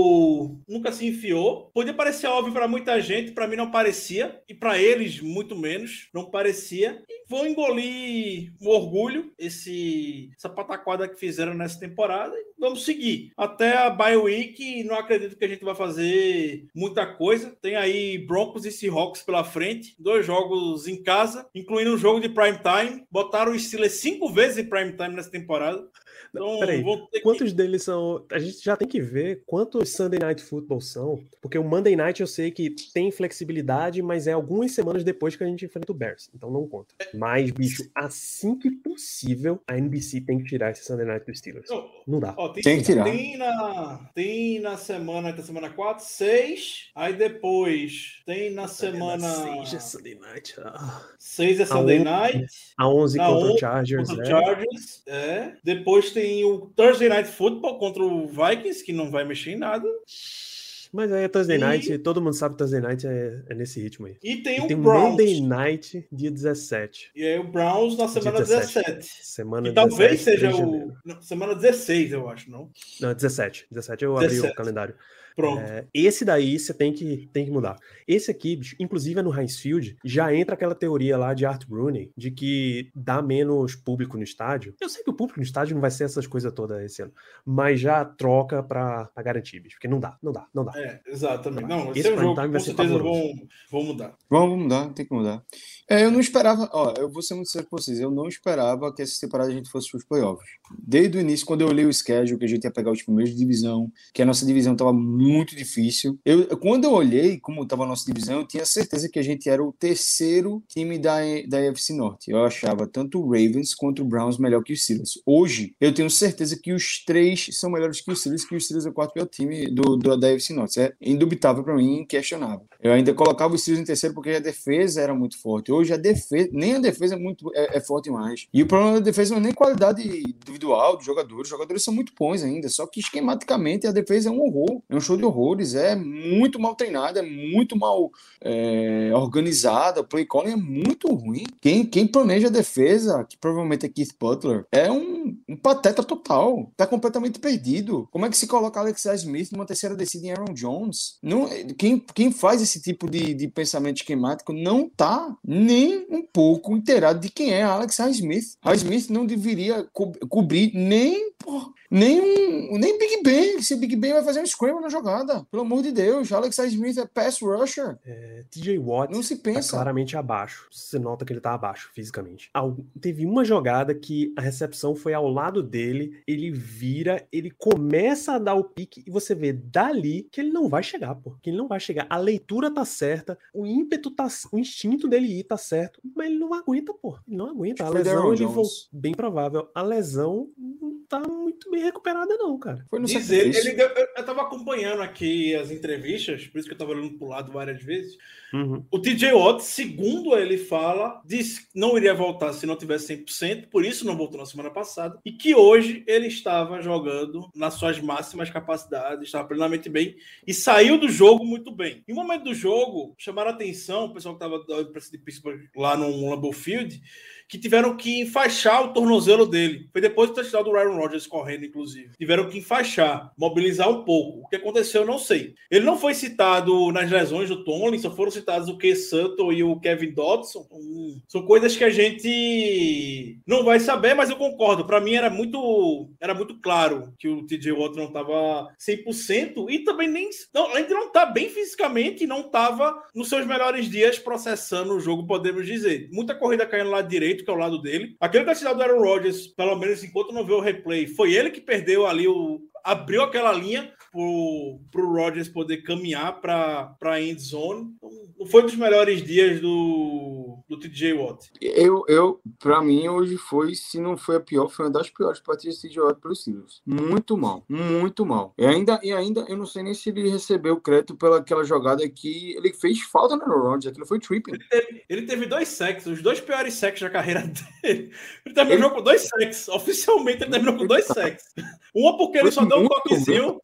nunca se enfiou. Podia parecer óbvio para muita gente, para mim não parecia, e para eles muito menos, não parecia. E vão engolir o orgulho, esse, essa pataquada que fizeram nessa temporada. E vamos seguir. Até a bye week, não acredito que a gente vai fazer muita coisa. Tem aí Broncos e Seahawks pela frente, dois jogos em casa, incluindo um jogo de prime time. Botaram o Steelers cinco vezes em prime time nessa temporada. Então, Peraí, ter que- Quantos deles são. A gente já tem que ver quantos Sunday Night Football são. Porque o Monday Night eu sei que tem flexibilidade, mas é algumas semanas depois que a gente enfrenta o Bears. Então não conta. Mas, bicho, assim que possível, a NBC tem que tirar esse Sunday Night dos Steelers. Não, Não dá. Ó, tem, Tem que tirar. Tem na, tem na semana, da semana 4, 6. Aí depois tem na semana Seis é Sunday Night. Ah. 6 é Sunday Night. A 11 Na contra o 11 Chargers. Contra é. Chargers. É. Depois tem o Thursday Night Football contra o Vikings, que não vai mexer em nada. Mas aí é Thursday E- Night, todo mundo sabe que Thursday Night é, é nesse ritmo aí. E tem E o tem Browns. Monday Night, dia 17. E aí o Browns na semana 17. 17. Semana E talvez 17, seja 3 de o. não, semana 16, eu acho, não? Não, 17. 17 eu abri 17. o calendário. Pronto. É, esse daí você tem que, tem que mudar. Esse aqui, bicho, inclusive é no Heinz Field, já entra aquela teoria lá de Art Rooney, de que dá menos público no estádio. Eu sei que o público no estádio não vai ser essas coisas todas esse ano, mas já troca pra, pra garantir, bicho, porque não dá, não dá, não dá. É, exatamente. Não, esse, Esse é um jogo que vai com ser certeza vão, vão mudar. Vamos mudar, tem que mudar. É, eu não esperava, ó, eu vou ser muito sério com vocês, eu não esperava que essa temporada a gente fosse para os playoffs. Desde o início, quando eu olhei o schedule, que a gente ia pegar os primeiros de divisão, que a nossa divisão estava muito difícil. Eu, quando eu olhei como estava a nossa divisão, eu tinha certeza que a gente era o terceiro time da, da AFC Norte. Eu achava tanto o Ravens quanto o Browns melhor que os Steelers. Hoje, eu tenho certeza que os três são melhores que os Steelers, que os Steelers é o quarto pior time do, do, da AFC Norte. Isso é indubitável para mim, inquestionável. Eu ainda colocava os Steelers em terceiro porque a defesa era muito forte. Hoje a defesa, nem a defesa é muito é, é forte mais. E o problema da defesa não é nem qualidade individual dos jogadores. Os jogadores são muito bons ainda. Só que esquematicamente a defesa é um horror. É um show de horrores. É muito mal treinada, é muito mal é, organizada. O play calling é muito ruim. Quem, quem planeja a defesa, que provavelmente é Keith Butler, é um, um pateta total. Tá completamente perdido. Como é que se coloca Alex Smith numa terceira descida em Aaron Jones? Não, quem, quem faz esse tipo de, de pensamento esquemático não tá nem um pouco inteirado de quem é Alex Smith. Smith não deveria co cobrir nem, nem um, nem Big Ben. Se Big Ben vai fazer um scramble na jogada. Pelo amor de Deus, Alex Smith é pass rusher. É, TJ Watt Não se tá pensa. claramente abaixo. Você nota que ele tá abaixo fisicamente. Teve uma jogada que a recepção foi ao lado dele, ele vira, ele começa a dar o pique e você vê dali que ele não vai chegar, pô. Que ele não vai chegar. A leitura tá certa, o ímpeto tá, o instinto dele ir tá certo, mas ele não aguenta, pô. Ele não aguenta. A lesão ele voltou bem provável. A lesão não tá muito bem recuperada não, cara. Foi no Diz ele, ele deu- eu, eu tava acompanhando aqui as entrevistas, por isso que eu tava olhando pro lado várias vezes. Uhum. O TJ Watt, segundo ele fala, disse que não iria voltar se não tivesse 100%, por isso não voltou na semana passada, e que hoje ele estava jogando nas suas máximas capacidades, estava plenamente bem e saiu do jogo muito bem. Em um momento do jogo, chamaram a atenção, o pessoal que estava da imprensa de Pittsburgh lá no Lambeau Field, que tiveram que enfaixar o tornozelo dele. Foi depois do touchdown do Aaron Rodgers correndo, inclusive. Tiveram que enfaixar, mobilizar um pouco. O que aconteceu, eu não sei. Ele não foi citado nas lesões do Tomlin, só foram citados o Ken Sutton e o Kevin Dodson. Hum, São coisas que a gente não vai saber, mas eu concordo. Para mim era muito, era muito claro que o TJ Watt não estava 100% e também nem não, além de não estar bem fisicamente, não estava nos seus melhores dias processando o jogo, podemos dizer. Muita corrida caindo lá direito, que é o lado dele. Aquele touchdown do Aaron Rodgers, pelo menos enquanto não vê o replay, foi ele que perdeu ali o abriu aquela linha pro, pro Rodgers poder caminhar para para end zone. Então, não foi dos melhores dias do do TJ Watt. Eu, eu, pra mim, hoje foi, se não foi a pior, foi uma das piores partidas de jogar pelos Steelers. Muito mal, muito mal. E ainda, e ainda, eu não sei nem se ele recebeu crédito pela aquela jogada que ele fez falta no Rodgers, aquilo foi tripping. Ele teve dois sacks, os dois piores sacks da carreira dele. Ele terminou Ele- o com dois sacks. Oficialmente ele terminou com dois sacks. Uma porque ele só deu um toquezinho.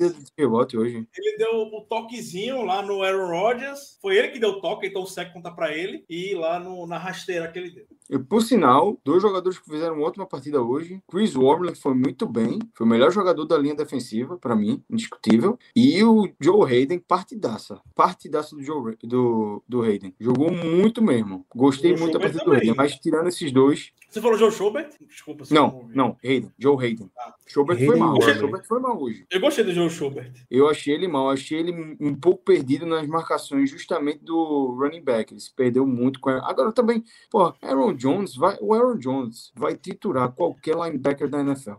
Hoje. Ele deu o toquezinho lá no Aaron Rodgers. Foi ele que deu o toque, então o sack conta pra ele. E lá no, na rasteira que ele deu. E, por sinal, dois jogadores que fizeram uma ótima partida hoje. Chris Wormley foi muito bem. Foi o melhor jogador da linha defensiva, pra mim, indiscutível. E o Joe Hayden, partidaça. Partidaça do, Joe, do, do Hayden. Jogou muito mesmo. Gostei muito da Schubert partida do também. Hayden. Mas tirando esses dois, Você falou Joe Schobert? Desculpa. se Não, não, Hayden, Joe Hayden. Ah. Schobert foi Hayden mal. Schobert foi mal hoje. Eu gostei do Joe Schobert. Eu achei ele mal, achei ele um pouco perdido nas marcações justamente do running back. Ele se perdeu muito com Agora também, pô, Aaron Jones vai, o Aaron Jones vai triturar qualquer linebacker da NFL.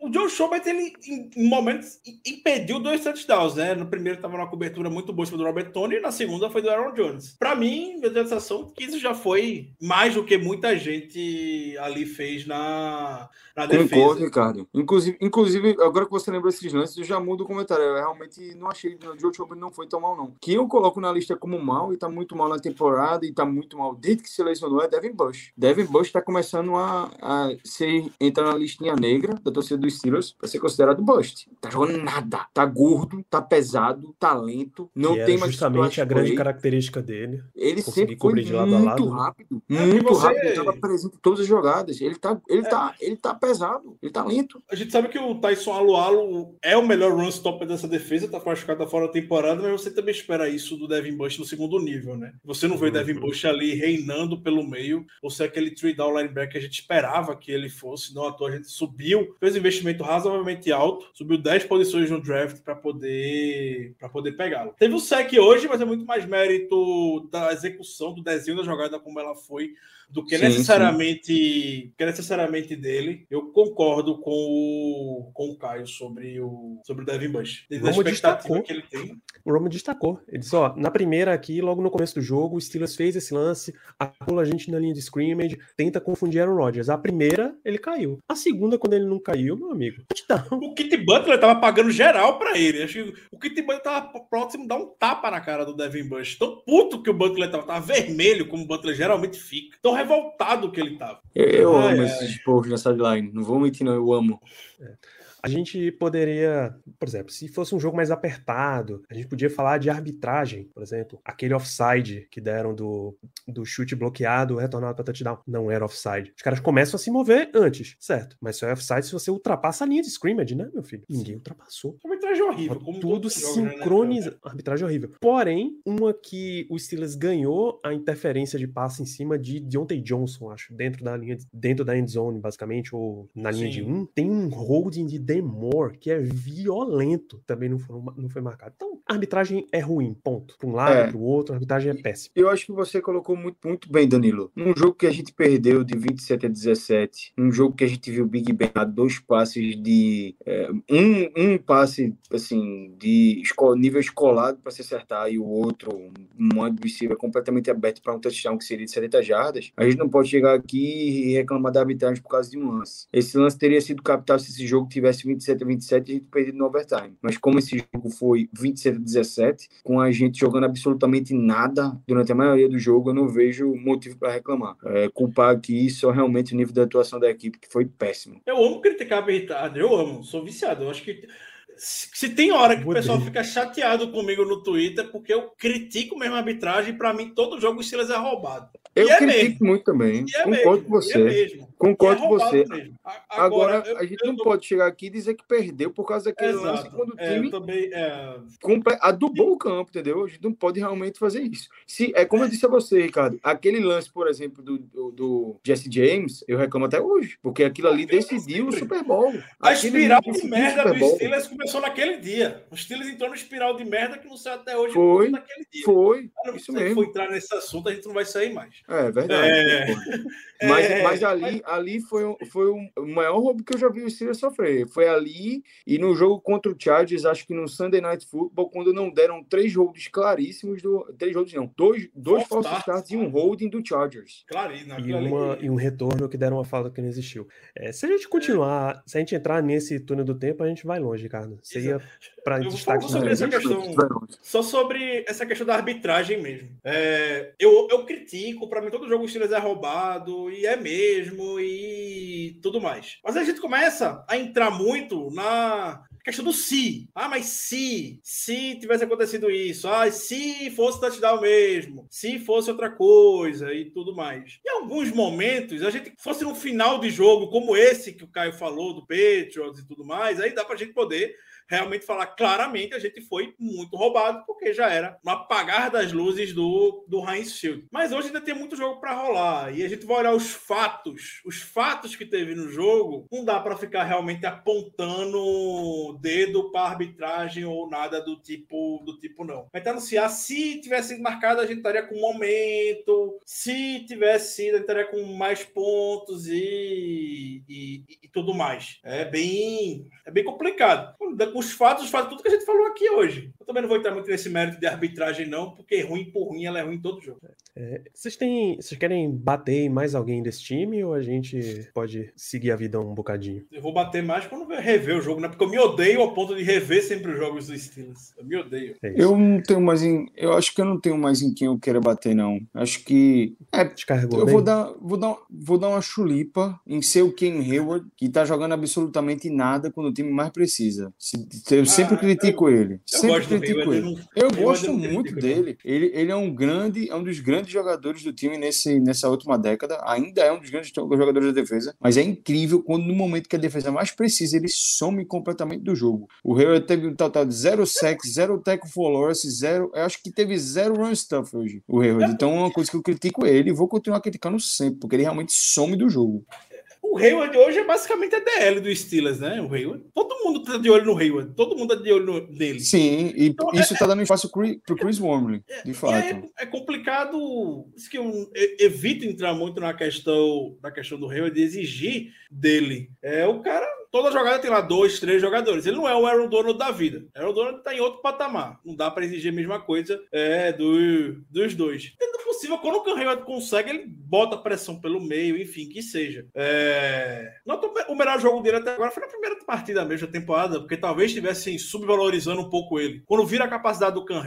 O Joe Schobert, ele, em momentos, im- impediu dois touchdowns, né? No primeiro tava numa cobertura muito boa do Robert Tony, e na segunda foi do Aaron Jones. Pra mim, eu tenho a sensação que isso já foi mais do que muita gente ali fez na, na Concordo, defesa. Ricardo. Inclusive, inclusive, agora que você lembra esses lances, eu já mudo o comentário. Eu realmente não achei que o Joe Schobert não foi tão mal, não. Que eu coloco na lista como mal e tá muito mal na temporada e tá muito mal desde que se lesionou é Devin Bush. Devin Bush tá começando a, a ser, entrar na listinha negra da torcida dos Steelers vai ser considerado bust. Tá jogando nada. Tá gordo, tá pesado, tá lento, não que tem mais justamente a grande play. característica dele. Ele conseguir sempre foi cobrir de lado a muito lado, rápido, É, muito e você- rápido, ele estava presente em todas as jogadas. Ele tá, ele tá, ele tá pesado, ele tá lento. A gente sabe que o Tyson Alualo é o melhor run stopper dessa defesa, tá machucado fora da temporada, mas você também espera isso do Devin Bush no segundo nível, né? Você não vê o Devin Bush ali reinando pelo meio, é aquele three down linebacker que a gente esperava que ele fosse, não à toa a gente subiu, fez um investimento razoavelmente alto, subiu 10 posições no draft para poder para poder pegá-lo. Teve o sec hoje, mas é muito mais mérito da execução, do desenho da jogada como ela foi do que Sim, necessariamente que necessariamente dele. Eu concordo com o, com o Caio sobre o sobre o Devin Bush. Desde a expectativa destacou. que ele tem. O Romo destacou. Ele disse: ó, na primeira aqui, logo no começo do jogo, o Steelers fez esse lance, pula a gente na linha de scrimmage, tenta confundir Aaron Rodgers. A primeira, ele caiu. A segunda, quando ele não caiu, meu amigo, touchdown. O Kit Butler tava pagando geral pra ele. Acho que o Kit Butler tava próximo de dar um tapa na cara do Devin Bush. Tão puto que o Butler tava, tava vermelho, como o Butler geralmente fica. Tão revoltado que ele tava. Eu, eu Ai, amo ai. esses povos na sideline. Não vou mentir, não, eu amo. A gente poderia, por exemplo, se fosse um jogo mais apertado, a gente podia falar de arbitragem, por exemplo, aquele offside que deram do, do chute bloqueado, retornado para touchdown, não era offside. Os caras começam a se mover antes, certo? Mas só é offside se você ultrapassa a linha de scrimmage, né, meu filho? Ninguém ultrapassou. Arbitragem horrível. Como Tudo jogos, né, sincronizado. Arbitragem horrível. Porém, uma que o Steelers ganhou a interferência de passe em cima de Deontay Johnson, acho, dentro da linha, dentro da end zone, basicamente, ou na linha de Sim. um, tem um holding de Demore que é violento, também não foi, não foi marcado. Então, a arbitragem é ruim, ponto. Para um lado, É. para o outro, a arbitragem é péssima. Eu acho que você colocou muito, muito bem, Danilo. Um jogo que a gente perdeu de 27 a 17, um jogo que a gente viu o Big Ben dar dois passes de. é, um, um passe, assim, de esco- nível escolado para se acertar e o outro, um receiver completamente aberto para um touchdown que seria de 70 jardas. A gente não pode chegar aqui e reclamar da arbitragem por causa de um lance. Esse lance teria sido captado se esse jogo tivesse 27 a 27 e a gente perdido no overtime. Mas como esse jogo foi 27 a 17, com a gente jogando absolutamente nada durante a maioria do jogo, eu não vejo motivo para reclamar. É, culpar aqui só realmente o nível da atuação da equipe, que foi péssimo. Eu amo criticar a arbitragem, eu amo, sou viciado. Eu acho que se tem hora que o Odeio. pessoal fica chateado comigo no Twitter, porque eu critico mesmo a arbitragem, pra mim todo jogo o Steelers é roubado. Eu E é critico mesmo. muito também. É Concordo mesmo, com e você. É mesmo. Concordo é com você. mesmo. A- Agora, eu- a gente não tô- pode chegar aqui e dizer que perdeu por causa daquele lance Exato. quando o É, time também, é, comple- adubou o campo, entendeu? A gente não pode realmente fazer isso. Se, é como eu disse a você, Ricardo, aquele lance, por exemplo, do, do, do Jesse James, eu reclamo até hoje, porque aquilo ali decidiu o Super Bowl. A espiral de o merda do. Steelers começou naquele dia. O Steelers entrou no espiral de merda que não saiu até hoje. Foi, daquele dia. Foi, Cara, isso mesmo. for entrar nesse assunto, a gente não vai sair mais. É verdade. É. Mas, É, mas ali, ali foi, foi o maior roubo que eu já vi o Steelers sofrer. Foi ali e no jogo contra o Chargers, acho que no Sunday Night Football, quando não deram três holds claríssimos do. Três holds não, dois, dois falsos starts, e um holding do Chargers. Claro, e uma, e um retorno que deram uma falta que não existiu. É, se a gente continuar, se a gente entrar nesse túnel do tempo, a gente vai longe, Ricardo. Seria para destaque sobre essa questão. Só sobre essa questão da arbitragem mesmo. É, eu, eu critico, pra mim todo jogo o Steelers é roubado, e é mesmo, e tudo mais. Mas a gente começa a entrar muito na questão do se. Ah, mas se, se tivesse acontecido isso, ah, se fosse touchdown mesmo, se fosse outra coisa e tudo mais. Em alguns momentos, a gente fosse num final de jogo como esse que o Caio falou, do Patriots e tudo mais, aí dá pra gente poder realmente falar claramente a gente foi muito roubado, porque já era no apagar das luzes do, do Heinz Field. Mas hoje ainda tem muito jogo para rolar, e a gente vai olhar os fatos, os fatos que teve no jogo, não dá para ficar realmente apontando dedo para arbitragem ou nada do tipo do tipo não. Vai anunciar se tivesse marcado a gente estaria com momento, se tivesse sido a gente estaria com mais pontos e, e, e tudo mais. É bem é bem complicado. Com os fatos, os fatos, tudo que a gente falou aqui hoje. Eu também não vou entrar muito nesse mérito de arbitragem, não, porque ruim por ruim, ela é ruim em todo jogo. É, vocês têm. Vocês querem bater em mais alguém desse time ou a gente pode seguir a vida um bocadinho? Eu vou bater mais quando eu rever o jogo, né? Porque eu me odeio ao ponto de rever sempre os jogos do Steelers. Eu me odeio. É. Eu não tenho mais em. Eu acho que eu não tenho mais em quem eu queira bater, não. Acho que. É, Descarregou eu bem? vou dar, vou, dar, vou dar uma chulipa em ser o Ken Hayward, que tá jogando absolutamente nada quando o time mais precisa. Se- Eu sempre Ah, critico ele. Eu Sempre critico ele. eu não- Eu gosto eu muito não. dele. Ele, ele é um grande, é um dos grandes jogadores do time nesse, nessa última década. Ainda é um dos grandes jogadores da defesa. Mas é incrível quando no momento que a defesa mais precisa, ele some completamente do jogo. O Hayward teve um total de zero sacks, zero tackle for loss, zero. Eu acho que teve zero run stuff hoje. O Hayward. Então é uma coisa que eu critico ele e vou continuar criticando sempre, porque ele realmente some do jogo. O Hayward hoje é basicamente a DL do Steelers, né? O Hayward. Todo mundo tá de olho no Hayward. Todo mundo tá de olho no- nele. Sim, e Então, isso tá dando espaço pro Chris- Wormley, de E fato. é, é complicado. Isso que eu evito entrar muito na questão da questão do Hayward de exigir dele. É o cara. Toda jogada tem lá dois, três jogadores. Ele não é o Aaron Donald da vida. O Aaron Donald tá em outro patamar. Não dá para exigir a mesma coisa é, do, dos dois. Tendo possível, quando o Cam consegue, ele bota pressão pelo meio, enfim, que seja. É... Nota o melhor jogo dele até agora foi na primeira partida mesmo da temporada, porque talvez estivessem subvalorizando um pouco ele. Quando vira a capacidade do Cam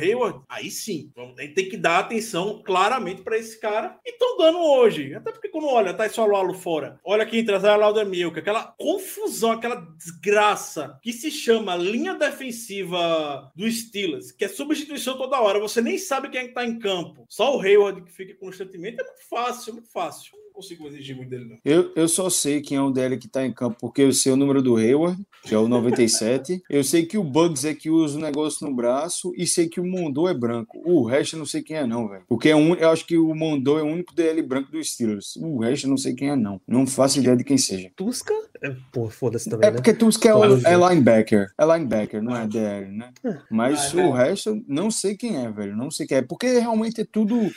aí sim, tem que dar atenção claramente para esse cara. E estão dando hoje. Até porque quando olha, tá só Lalo fora. Olha aqui entra Zé Lauda Milk, aquela confusão, aquela desgraça que se chama linha defensiva do Steelers, que é substituição toda hora. Você nem sabe quem é que tá em campo. Só o Hayward que fica constantemente. É muito fácil, é muito fácil. Não consigo exigir muito dele, não. Eu, eu só sei quem é o DL que tá em campo, porque eu sei o número do Hayward, que é o 97. eu sei que o Bugs é que usa o negócio no braço e sei que o Mondou é branco. O resto eu não sei quem é, não, velho. Porque é um, eu acho que o Mondou é o único DL branco dos Steelers. O resto eu não sei quem é, não. Não faço ideia de quem seja. Tusca? É, pô, foda-se também, É né? porque tu que é, o- é linebacker. É linebacker, não é DL, né? Mas Ah, é. o resto eu não sei quem é, velho. Não sei quem é. Porque realmente é tudo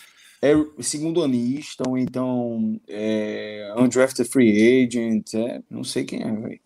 é segundo anista, ou então é, undrafted free agent. É, não sei quem é, velho.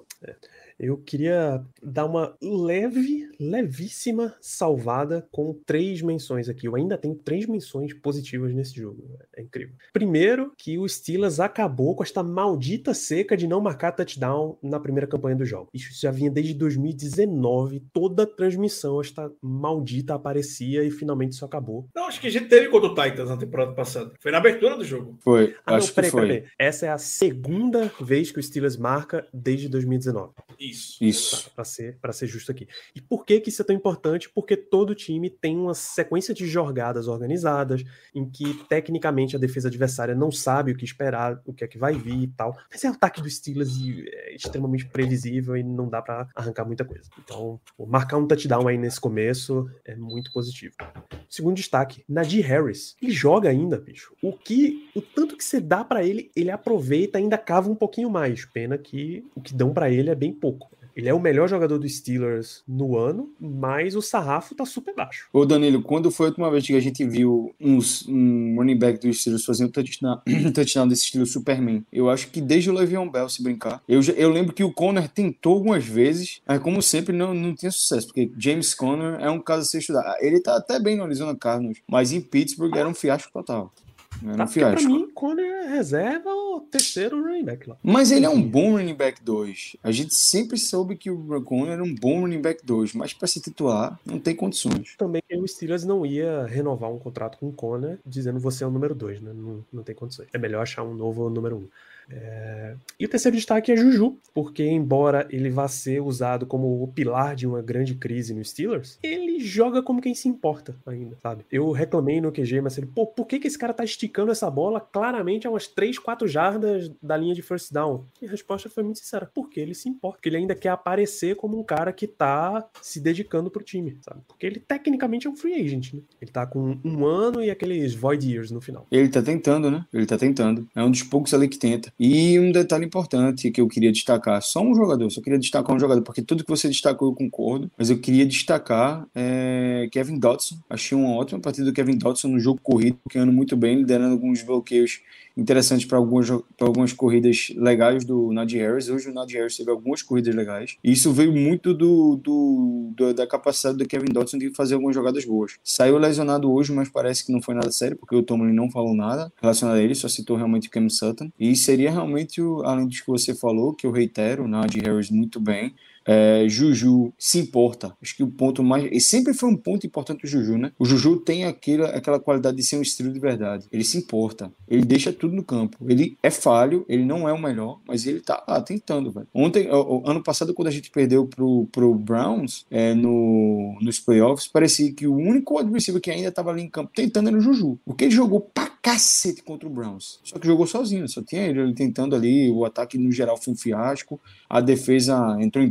Eu queria dar uma leve, levíssima salvada com três menções aqui. Eu ainda tenho três menções positivas nesse jogo. É incrível. Primeiro, que o Steelers acabou com esta maldita seca de não marcar touchdown na primeira campanha do jogo. Isso já vinha desde 2019. Toda transmissão, esta maldita aparecia e finalmente isso acabou. Não, acho que a gente teve contra o Titans na temporada passada. Foi na abertura do jogo. Foi, Ah, acho não, peraí, que foi. peraí, peraí. Essa é a segunda vez que o Steelers marca desde 2019. Isso. Isso. para ser, pra ser justo aqui. E por que, que isso é tão importante? Porque todo time tem uma sequência de jogadas organizadas, em que tecnicamente a defesa adversária não sabe o que esperar, o que é que vai vir e tal. Mas é o ataque dos Steelers e é extremamente previsível e não dá para arrancar muita coisa. Então, marcar um touchdown aí nesse começo é muito positivo. Segundo destaque, Nadir Harris. Ele joga ainda, bicho. O que, o tanto que você dá para ele, ele aproveita, ainda cava um pouquinho mais. Pena que o que dão para ele é bem pouco. Ele é o melhor jogador dos Steelers no ano, mas o sarrafo tá super baixo. Ô Danilo, quando foi a última vez que a gente viu uns, um running back dos Steelers fazendo touchdown, touchdown desse estilo Superman? Eu acho que desde o Le'Veon Bell, se brincar. Eu, eu lembro que o Conner tentou algumas vezes, mas como sempre não, não tinha sucesso, porque James Conner é um caso a ser estudado. Ele tá até bem no Arizona Cardinals, mas em Pittsburgh era um fiasco total. Era Tá? Porque pra mim, Conner é reserva ou terceiro running back lá. Mas ele é um bom running back 2. A gente sempre soube que o Conner era um bom running back 2, mas para se titular, não tem condições. Também o Steelers não ia renovar um contrato com o Conner dizendo você é o número 2, né? Não, não tem condições. É melhor achar um novo número 1. Um. É... E o terceiro destaque é Juju, porque embora ele vá ser usado como o pilar de uma grande crise no Steelers, ele joga como quem se importa ainda, sabe? Eu reclamei no QG, mas ele, pô, por que, que esse cara tá esticando essa bola claramente a umas 3, 4 jardas da linha de first down? E a resposta foi muito sincera, porque ele se importa, porque ele ainda quer aparecer como um cara que tá se dedicando pro time, sabe? Porque ele tecnicamente é um free agent, né? Ele tá com um ano e aqueles void years no final. Ele tá tentando, né? Ele tá tentando. É um dos poucos ali que tenta. E um detalhe importante que eu queria destacar, só um jogador, só queria destacar um jogador, porque tudo que você destacou eu concordo, mas eu queria destacar é, Kevin Dodson. Achei uma ótima partida do Kevin Dodson no jogo corrido, ganhando muito bem, liderando alguns bloqueios interessantes para algumas, algumas corridas legais do Najee Harris. Hoje o Najee Harris teve algumas corridas legais. E isso veio muito do, do, do, da capacidade do Kevin Dodson de fazer algumas jogadas boas. Saiu lesionado hoje, mas parece que não foi nada sério, porque o Tomlin não falou nada relacionado a ele, só citou realmente o Cam Sutton. E seria realmente, o, além do que você falou, que eu reitero, o Najee Harris muito bem, é, Juju se importa. Acho que o ponto mais. E sempre foi um ponto importante do Juju, né? O Juju tem aquela, aquela qualidade de ser um estrela de verdade. Ele se importa. Ele deixa tudo no campo. Ele é falho, ele não é o melhor, mas ele tá lá tentando, velho. Ontem, ano passado, quando a gente perdeu pro, pro Browns é, no, nos playoffs, parecia que o único adversário que ainda tava ali em campo tentando era o Juju. Porque ele jogou pra cacete contra o Browns. Só que jogou sozinho, só tinha ele, ele tentando ali. O ataque no geral foi um fiasco. A defesa entrou em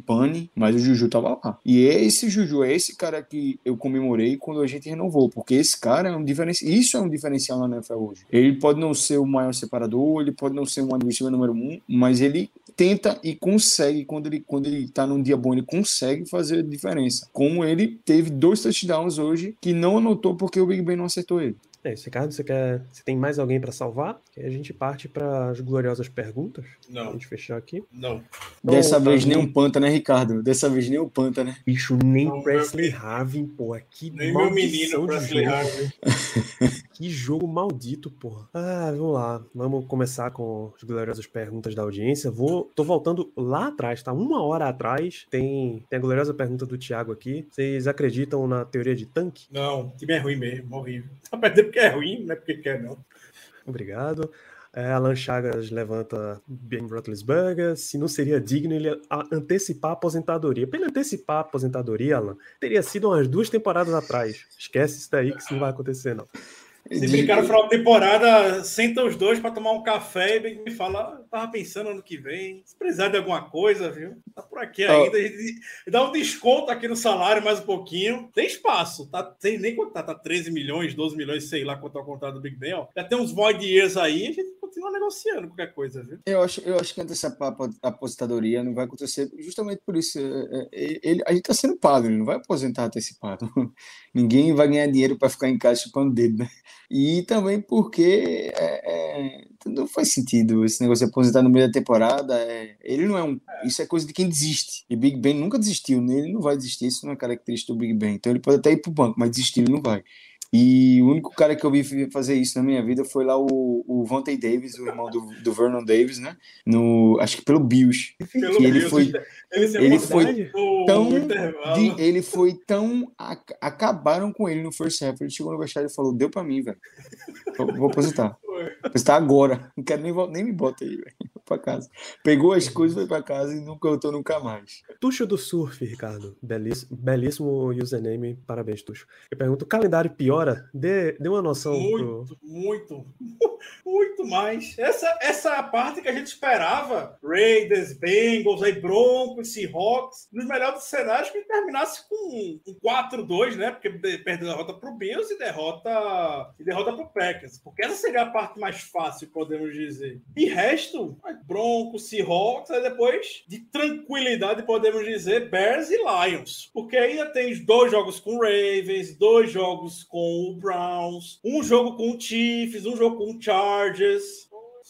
mas o Juju tava lá. E esse Juju é esse cara que eu comemorei quando a gente renovou, porque esse cara é um diferencial. Isso é um diferencial na NFL hoje. Ele pode não ser o maior separador, ele pode não ser um adversário número um, mas ele tenta e consegue, quando ele, quando ele tá num dia bom, ele consegue fazer a diferença. Como ele teve dois touchdowns hoje que não anotou porque o Big Ben não acertou ele. É isso, Ricardo. Você, quer, você tem mais alguém para salvar? Que a gente parte para as gloriosas perguntas. Não. A gente fechar aqui. Não. Dessa vez nem um panta, né, Ricardo? Dessa vez nem o panta, né? Bicho, nem Não, Presley meu- Harvin, porra. Que Nem meu menino Presley. Harvey. Que jogo maldito, porra. Ah, vamos lá. Vamos começar com as gloriosas perguntas da audiência. Vou, tô voltando lá atrás, tá? Uma hora atrás. Tem, tem a gloriosa pergunta do Thiago aqui. Vocês acreditam na teoria de tanque? Não, time é ruim mesmo, horrível. Tá perdendo porque é ruim, não é porque quer, não. Obrigado. É, Alan Chagas levanta Ben Roethlisberger. Se não seria digno ele antecipar a aposentadoria. Para ele antecipar a aposentadoria, Alan, teria sido umas duas temporadas atrás. Esquece isso daí que isso não vai acontecer, não. Se brincar no final da temporada, senta os dois pra tomar um café e me fala, tava pensando ano que vem, se precisar de alguma coisa, viu? Tá por aqui Ó. ainda. A gente dá um desconto aqui no salário mais um pouquinho. Tem espaço, tá? Tem nem quanto tá, tá 13 milhões, 12 milhões, sei lá quanto é o contrato do Big Ben, ó. Já tem uns void years aí, a gente continua negociando qualquer coisa, viu? Eu acho, eu acho que antecipar a apo- a aposentadoria não vai acontecer justamente por isso. é, é, Ele, a gente está sendo pago, ele não vai aposentar antecipado. Ninguém vai ganhar dinheiro para ficar em casa chupando o dedo, né? E também porque é, é, não faz sentido esse negócio de aposentar no meio da temporada. é, ele não é um. Isso é coisa de quem desiste. E Big Ben nunca desistiu, né? Ele não vai desistir, isso não é característica do Big Ben. Então ele pode até ir pro banco, mas desistir ele não vai. E o único cara que eu vi fazer isso na minha vida foi lá o, o Vontae Davis, o irmão do, do Vernon Davis, né? No, acho que pelo Bills. Pelo ele Deus, foi- ele, foi tão. De- ele foi tão. ac- acabaram com ele no first half. Ele chegou no vestiário e falou: Deu pra mim, velho. Vou aposentar. Vou aposentar agora. Não quero nem, nem me bota aí, velho. Vou pra casa. Pegou as coisas, foi pra casa e não voltou nunca mais. Tuxo do Surf, Ricardo. Belíssimo, belíssimo username. Parabéns, Tuxo. Eu pergunto: o calendário piora? Dê, dê uma noção pro. Muito, muito, muito mais. Essa, essa é a parte que a gente esperava. Raiders, Bengals, aí Broncos, Seahawks. Nos melhores cenários que terminasse com um 4-2, né? Porque de- perdeu derrota pro Bills e derrota, e derrota pro Packers. Porque essa seria a parte mais fácil, podemos dizer. E resto, Broncos, Seahawks, aí depois de tranquilidade, podemos dizer, Bears e Lions. Porque ainda tem os dois jogos com o Ravens, dois jogos com o Browns, um jogo com o Chiefs, um jogo com o Chargers.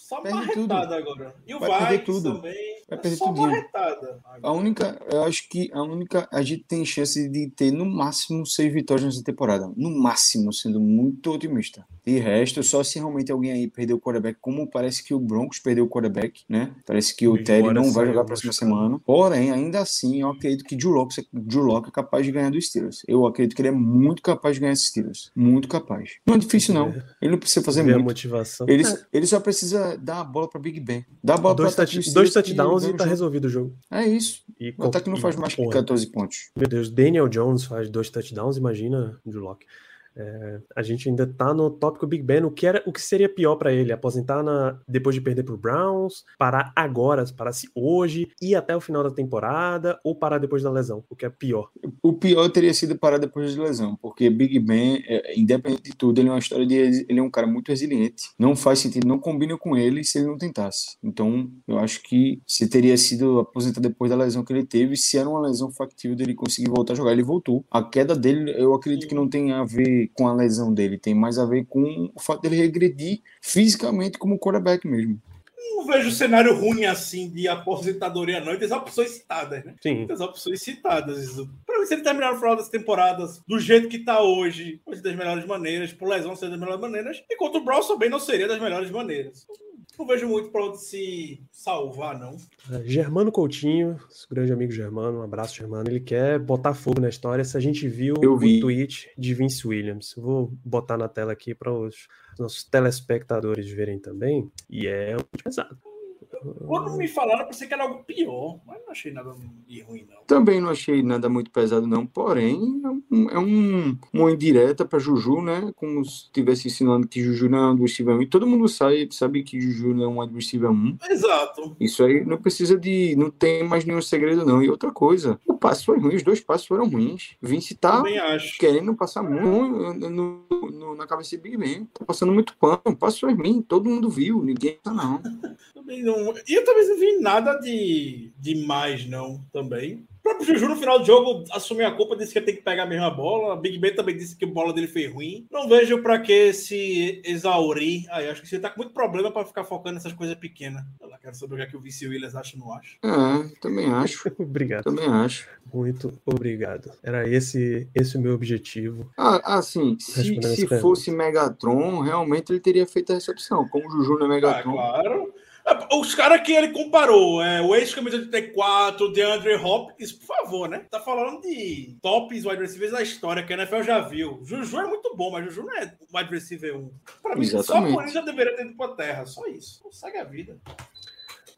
Só Perde marretada agora. E o Vai perder tudo. também. Vai É perder só tudinho. marretada. A única, eu acho que a única, a gente tem chance de ter no máximo seis vitórias nessa temporada. No máximo, sendo muito otimista. De resto, só se realmente alguém aí perdeu o quarterback, como parece que o Broncos perdeu o quarterback, né? Parece que o Terry não vai jogar a próxima semana. Porém, ainda assim, eu acredito que Drew Lock, Drew Lock é capaz de ganhar do Steelers. Eu acredito que ele é muito capaz de ganhar esse Steelers. Muito capaz. Não é difícil, não. Ele não precisa fazer a muito. motivação. Ele, É, ele só precisa dar a bola para Big Ben. Dá a bola dois, para touch- dois touchdowns e tá resolvido o jogo. É isso. E O ataque não e, faz mais que porra, 14 pontos. Meu Deus, Daniel Jones faz dois touchdowns, imagina Drew Lock. É, a gente ainda tá no tópico Big Ben. O que, era, o que seria pior pra ele? Aposentar na, depois de perder pro Browns? Parar agora, parar-se hoje, ir até o final da temporada? Ou parar depois da lesão? O que é pior? O pior teria sido parar depois de lesão, porque Big Ben, é, independente de tudo, ele é uma história de. Ele é um cara muito resiliente. Não faz sentido, não combina com ele se ele não tentasse. Então, eu acho que se teria sido aposentado depois da lesão que ele teve, se era uma lesão factível dele conseguir voltar a jogar, ele voltou. A queda dele, eu acredito que não tem a ver com a lesão dele, tem mais a ver com o fato dele regredir fisicamente como quarterback mesmo. Não vejo cenário ruim assim de aposentadoria, não. E tem as opções citadas, né? Sim. Tem as opções citadas. Pra mim, se ele terminar no final das temporadas do jeito que tá hoje, vai ser das melhores maneiras, por lesão ser das melhores maneiras, enquanto o Brown também não seria das melhores maneiras. Não vejo muito pra onde se salvar, não. É, Germano Coutinho, nosso grande amigo Germano, um abraço, Germano. Ele quer botar fogo na história. Se a gente viu Eu o vi. tweet de Vince Williams, vou botar na tela aqui para os nossos telespectadores verem também. E é tweet pesado. Quando me falaram, eu pensei que era algo pior, mas não achei nada de ruim, não. Também não achei nada muito pesado, não. Porém, é, um, é um- uma indireta para Juju, né? Como se estivesse ensinando que Juju não é um receiver 1. E todo mundo sabe, sabe que Juju não é um receiver 1. Exato. Isso aí não precisa de. Não tem mais nenhum segredo, não. E outra coisa, o passe foi ruim, os dois passes foram ruins. Vince tá querendo passar muito no, no- na cabeça de Big Ben. Tá passando muito pano. O passe foi ruim, todo mundo viu, ninguém tá, não. Também não... E eu também não vi nada de demais, não, também. O próprio Juju, no final do jogo, assumiu a culpa, disse que ia ter que pegar a mesma bola. Big Ben também disse que a bola dele foi ruim. Não vejo pra que se exaurir. Aí, acho que você tá com muito problema pra ficar focando nessas coisas pequenas. Eu quero saber o que, é que o Vince Williams acha ou não acha. É, também acho. Obrigado. Também acho. Muito obrigado. Era esse, esse o meu objetivo. Ah, assim, se, se fosse Megatron, realmente ele teria feito a recepção. Como o Juju não é Ah, Megatron. claro. É, Os caras que ele comparou, é, o ex-camisa 84, DeAndre Hopkins, por favor, né? Tá falando de tops wide receivers da história, que a NFL já viu. Juju é muito bom, mas Juju não é wide receiver 1. Pra mim, só Exatamente. por isso já deveria ter ido pra terra. Só isso. Segue a vida.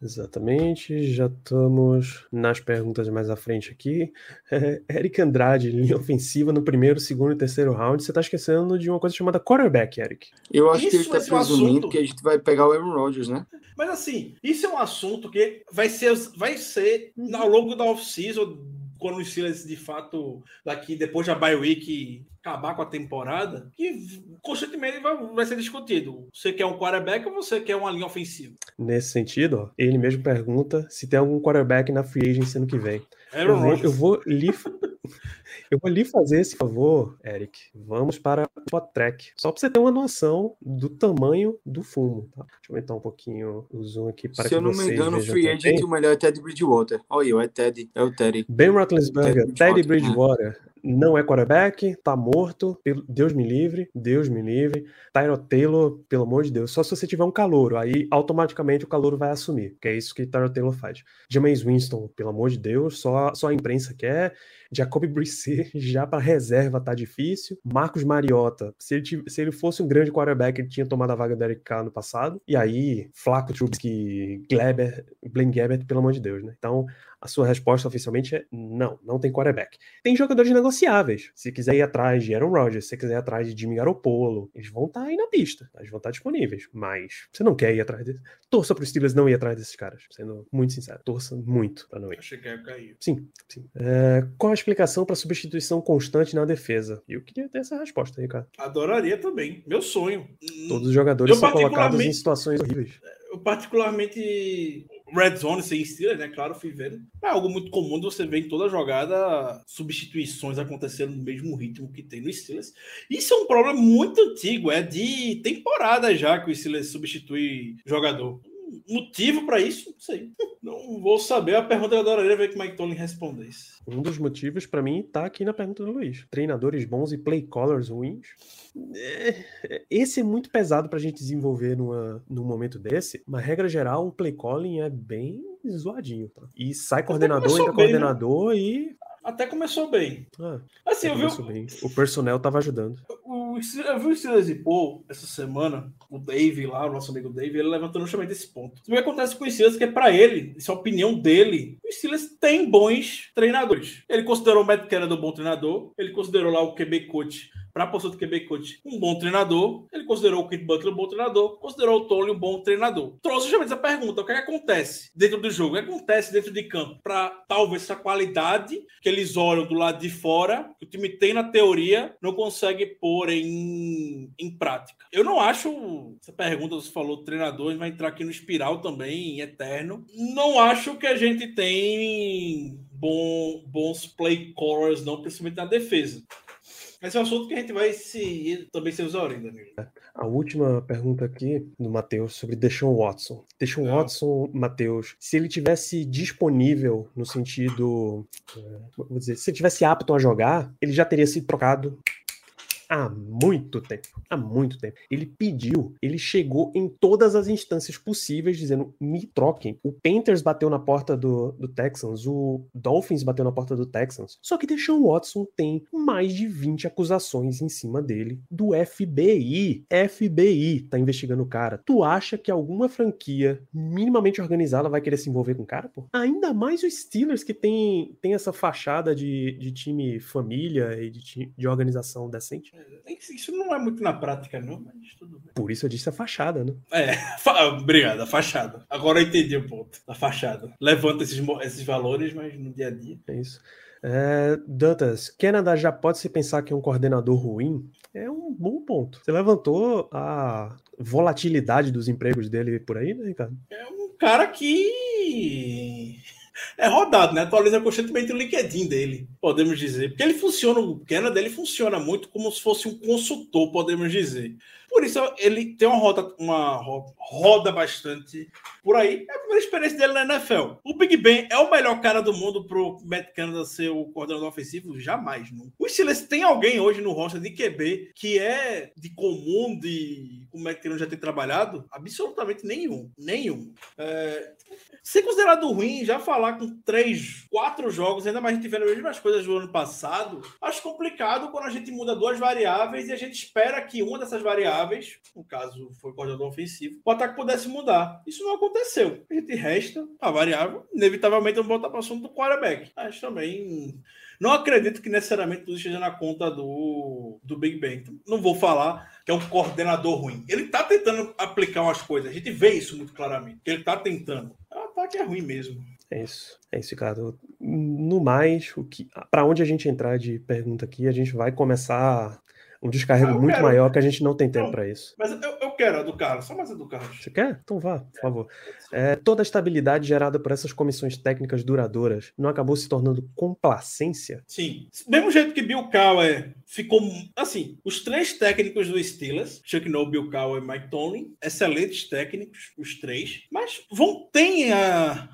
Exatamente, já estamos nas perguntas mais à frente aqui. É, Eric Andrade, linha ofensiva no primeiro, segundo e terceiro round. Você tá esquecendo de uma coisa chamada quarterback, Eric. Eu acho que ele Isso tá é um presumindo assunto. que a gente vai pegar o Aaron Rodgers, né? Mas assim, isso é um assunto que vai ser, vai ser ao longo da off-season, quando os Steelers de fato, daqui depois da bye week acabar com a temporada, que constantemente vai, vai ser discutido. Você quer um quarterback ou você quer uma linha ofensiva? Nesse sentido, ó, ele mesmo pergunta se tem algum quarterback na free agency ano que vem. Eu Aaron vou, eu vou lhe, eu vou lhe fazer esse favor, Eric. Vamos para o track. Só para você ter uma noção do tamanho do fumo. Tá? Deixa eu aumentar um pouquinho o zoom aqui para Se que eu não me engano, o free agent, o melhor é Ted Bridgewater. Olha aí, é Ted, é o Teddy. Ben Roethlisberger, Teddy Teddy Bridgewater, Bridgewater, não é quarterback, tá morto, Deus me livre, Deus me livre. Tyrod Taylor, pelo amor de Deus, só se você tiver um calouro, aí automaticamente o calouro vai assumir, que é isso que Tyrod Taylor faz. Jameis Winston, pelo amor de Deus, só, só a imprensa quer. Jacoby Brissett, já para reserva tá difícil. Marcos Mariota, se ele, se ele fosse um grande quarterback, ele tinha tomado a vaga do Eric Carr no passado. E aí, Flaco, Trubisky, Gleber, Blaine Gabbert, pelo amor de Deus, né? Então, a sua resposta oficialmente é não, não tem quarterback. Tem jogadores negociáveis. Se quiser ir atrás de Aaron Rodgers, se quiser ir atrás de Jimmy Garoppolo, eles vão estar aí na pista, eles vão estar disponíveis. Mas você não quer ir atrás deles. Torça para os Steelers não ir atrás desses caras, sendo muito sincero. Torça muito para não ir. Achei que ia cair. Sim, sim. É, qual a explicação para substituição constante na defesa? Eu queria ter essa resposta aí, cara. Adoraria também. Meu sonho. Todos os jogadores Eu são colocados em situações horríveis. Eu particularmente Red Zone sem Steelers, né? Claro, fui vendo. É algo muito comum de você ver em toda jogada substituições acontecendo no mesmo ritmo que tem no Steelers. Isso é um problema muito antigo, é de temporada já que o Steelers substitui jogador. Motivo para isso? Não sei. Não vou saber. A pergunta eu adoraria ver que o Mike Tomlin respondesse. Um dos motivos para mim tá aqui na pergunta do Luiz. Treinadores bons e play callers ruins. É, Esse é muito pesado pra gente desenvolver numa, num momento desse. Uma regra geral, o play calling é bem zoadinho. Tá? E sai coordenador, entra bem, né? coordenador e. Até começou bem. Ah, Assim, eu vi, começou bem. O personnel tava ajudando. o, eu vi o Steelers e Paul essa semana, o Dave lá, o nosso amigo Dave, ele levantou justamente esse ponto. O que acontece com o Steelers é que, para ele, isso é a opinião dele, o Steelers tem bons treinadores. Ele considerou o Matt Canada um bom treinador, ele considerou lá o QB coach para a posição do QB coach um bom treinador, ele considerou o Kit Butler um bom treinador, considerou o Tolly um bom treinador. Trouxe justamente essa pergunta: o que, é que acontece dentro do jogo? O que acontece dentro de campo para talvez essa qualidade que eles olham do lado de fora, que o time tem na teoria, não consegue pôr em, em prática? Eu não acho. Essa pergunta você falou do treinador, vai entrar aqui no espiral também, eterno. Não acho que a gente tem bom, bons play callers, não, principalmente na defesa. Esse é um assunto que a gente vai se também se usar ainda, Danilo. A última pergunta aqui do Matheus sobre Deshaun Watson. Deshaun Não. Watson, Matheus, se ele tivesse disponível no sentido, é, vou dizer, se ele tivesse apto a jogar, ele já teria sido trocado há muito tempo. Há muito tempo. Ele pediu, ele chegou em todas as instâncias possíveis dizendo: me troquem. O Panthers bateu na porta do, do Texans, o Dolphins bateu na porta do Texans. Só que Deshaun Watson tem mais de 20 acusações em cima dele do FBI. FBI tá investigando o cara. Tu acha que alguma franquia minimamente organizada vai querer se envolver com o cara, pô? Ainda mais os Steelers que tem, tem essa fachada de, de time família e de, de organização decente. Isso não é muito na prática, não, mas tudo bem. Por isso eu disse a fachada, né? É, fa- obrigado, a fachada. Agora eu entendi o ponto da fachada. Levanta esses, esses valores, mas no dia a dia. É isso. É, Dantas, Canada já pode se pensar que é um coordenador ruim? É um bom ponto. Você levantou a volatilidade dos empregos dele por aí, né, Ricardo? É um cara que é rodado, né? Atualiza constantemente o LinkedIn dele, podemos dizer. Porque ele funciona, o Canada ele funciona muito como se fosse um consultor, podemos dizer. Por isso ele tem uma roda, uma ro- roda bastante por aí. É a primeira experiência dele na NFL. O Big Ben é o melhor cara do mundo pro Matt Canada ser o coordenador ofensivo? Jamais, não. O Steelers tem alguém hoje no roster de QB que é de comum de é que ele já tem trabalhado? Absolutamente nenhum. Nenhum. É, ser considerado ruim, já falar com três, quatro jogos, ainda mais vendo as mesmas coisas do ano passado, acho complicado quando a gente muda duas variáveis e a gente espera que uma dessas variáveis, no caso foi coordenador ofensivo, o ataque pudesse mudar. Isso não aconteceu. A gente resta a variável, inevitavelmente vamos voltar para o assunto do quarterback. Mas também não acredito que necessariamente tudo esteja na conta do, do Big Ben. Então, não vou falar que é um coordenador ruim. Ele está tentando aplicar umas coisas. A gente vê isso muito claramente. Ele está tentando. O ataque é ruim mesmo. É isso. É isso, Ricardo. No mais, o que, para onde a gente entrar de pergunta aqui, a gente vai começar um descarrego Ah, muito quero- maior que a gente não tem tempo para isso. Mas eu, eu quero a do Carlos, só mais a do Carlos. Você quer? Então vá, por favor. É, toda a estabilidade gerada por essas comissões técnicas duradouras não acabou se tornando complacência? Sim. Mesmo jeito que Bill Cowher ficou. Assim, os três técnicos do Steelers, Chuck Noll, Bill Cowher e Mike Tomlin, excelentes técnicos, os três, mas vão ter a.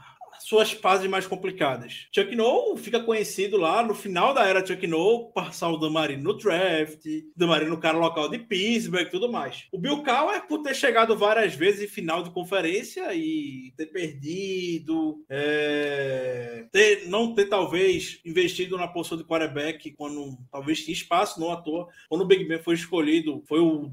Suas fases mais complicadas. Chuck Noll fica conhecido lá no final da era Chuck Noll, passar o Dan Marino no draft, Dan Marino no cara local de Pittsburgh e tudo mais. O Bill Cowher, por ter chegado várias vezes em final de conferência e ter perdido, é, ter, não ter talvez investido na posição de quarterback quando talvez tinha espaço, não à toa. Quando o Big Ben foi escolhido, foi o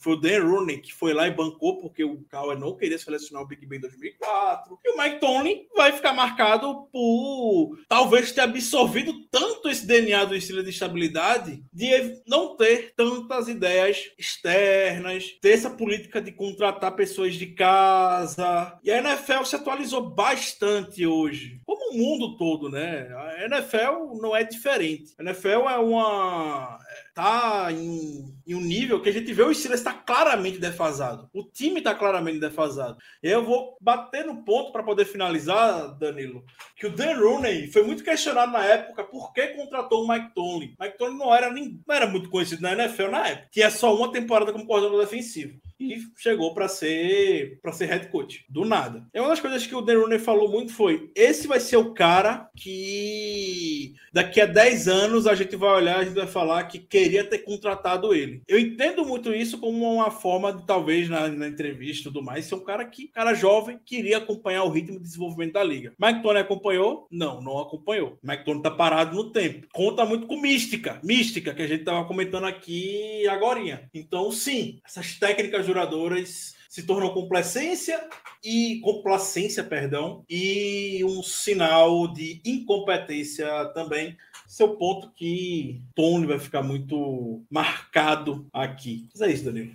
foi o Dan Rooney que foi lá e bancou porque o Cowher não queria selecionar o Big Ben em 2004. E o Mike Tomlin vai ficar marcado por talvez ter absorvido tanto esse DNA do estilo de estabilidade de não ter tantas ideias externas, ter essa política de contratar pessoas de casa. E a NFL se atualizou bastante hoje, como o mundo todo, né? A NFL não é diferente. A NFL é uma tá em, em um nível que a gente vê o Steelers está claramente defasado. O time está claramente defasado. Eu vou bater no ponto para poder finalizar, Danilo, que o Dan Rooney foi muito questionado na época por que contratou o Mike Tomlin. Mike Tomlin não era, nem, não era muito conhecido na NFL na época, que é só uma temporada como coordenador defensivo. E chegou para ser para ser head coach, do nada. E uma das coisas que o Dan Rooney falou muito foi: esse vai ser o cara que daqui a 10 anos a gente vai olhar, a gente vai falar que queria ter contratado ele. Eu entendo muito isso como uma forma de, talvez, na, na entrevista e tudo mais, ser um cara que, cara jovem, queria acompanhar o ritmo de desenvolvimento da liga. Mike Tony acompanhou? Não, não acompanhou. Mike Tony tá parado no tempo. Conta muito com mística, mística, que a gente tava comentando aqui agora. Então, sim, essas técnicas duradouras se tornam complacência e complacência, perdão, e um sinal de incompetência também. Seu ponto que Tony vai ficar muito marcado aqui. Mas é isso, Danilo.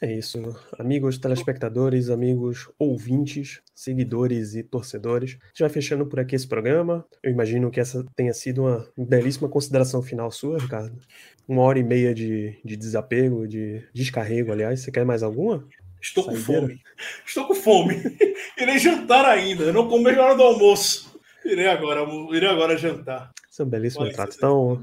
É isso, amigos telespectadores, amigos ouvintes, seguidores e torcedores. A gente vai fechando por aqui esse programa. Eu imagino que essa tenha sido uma belíssima consideração final sua, Ricardo. Uma hora e meia de, de desapego, de descarrego, aliás. Você quer mais alguma? Estou com Saideira? fome. Estou com fome. Irei jantar ainda. Eu não comi na hora do almoço. Irei agora, irei agora jantar. Esse é um belíssimo retrato. Então,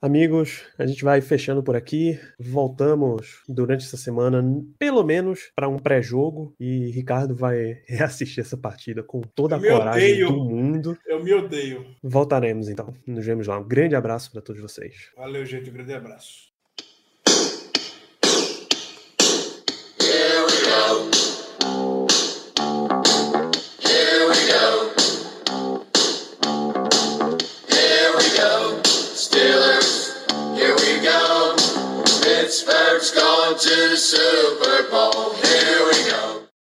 amigos, a gente vai fechando por aqui. Voltamos durante essa semana, pelo menos, para um pré-jogo. E Ricardo vai reassistir essa partida com toda a coragem odeio. do mundo. Eu me odeio. Voltaremos então. Nos vemos lá. Um grande abraço para todos vocês. Valeu, gente. Um grande abraço. Here we go. to the Super Bowl.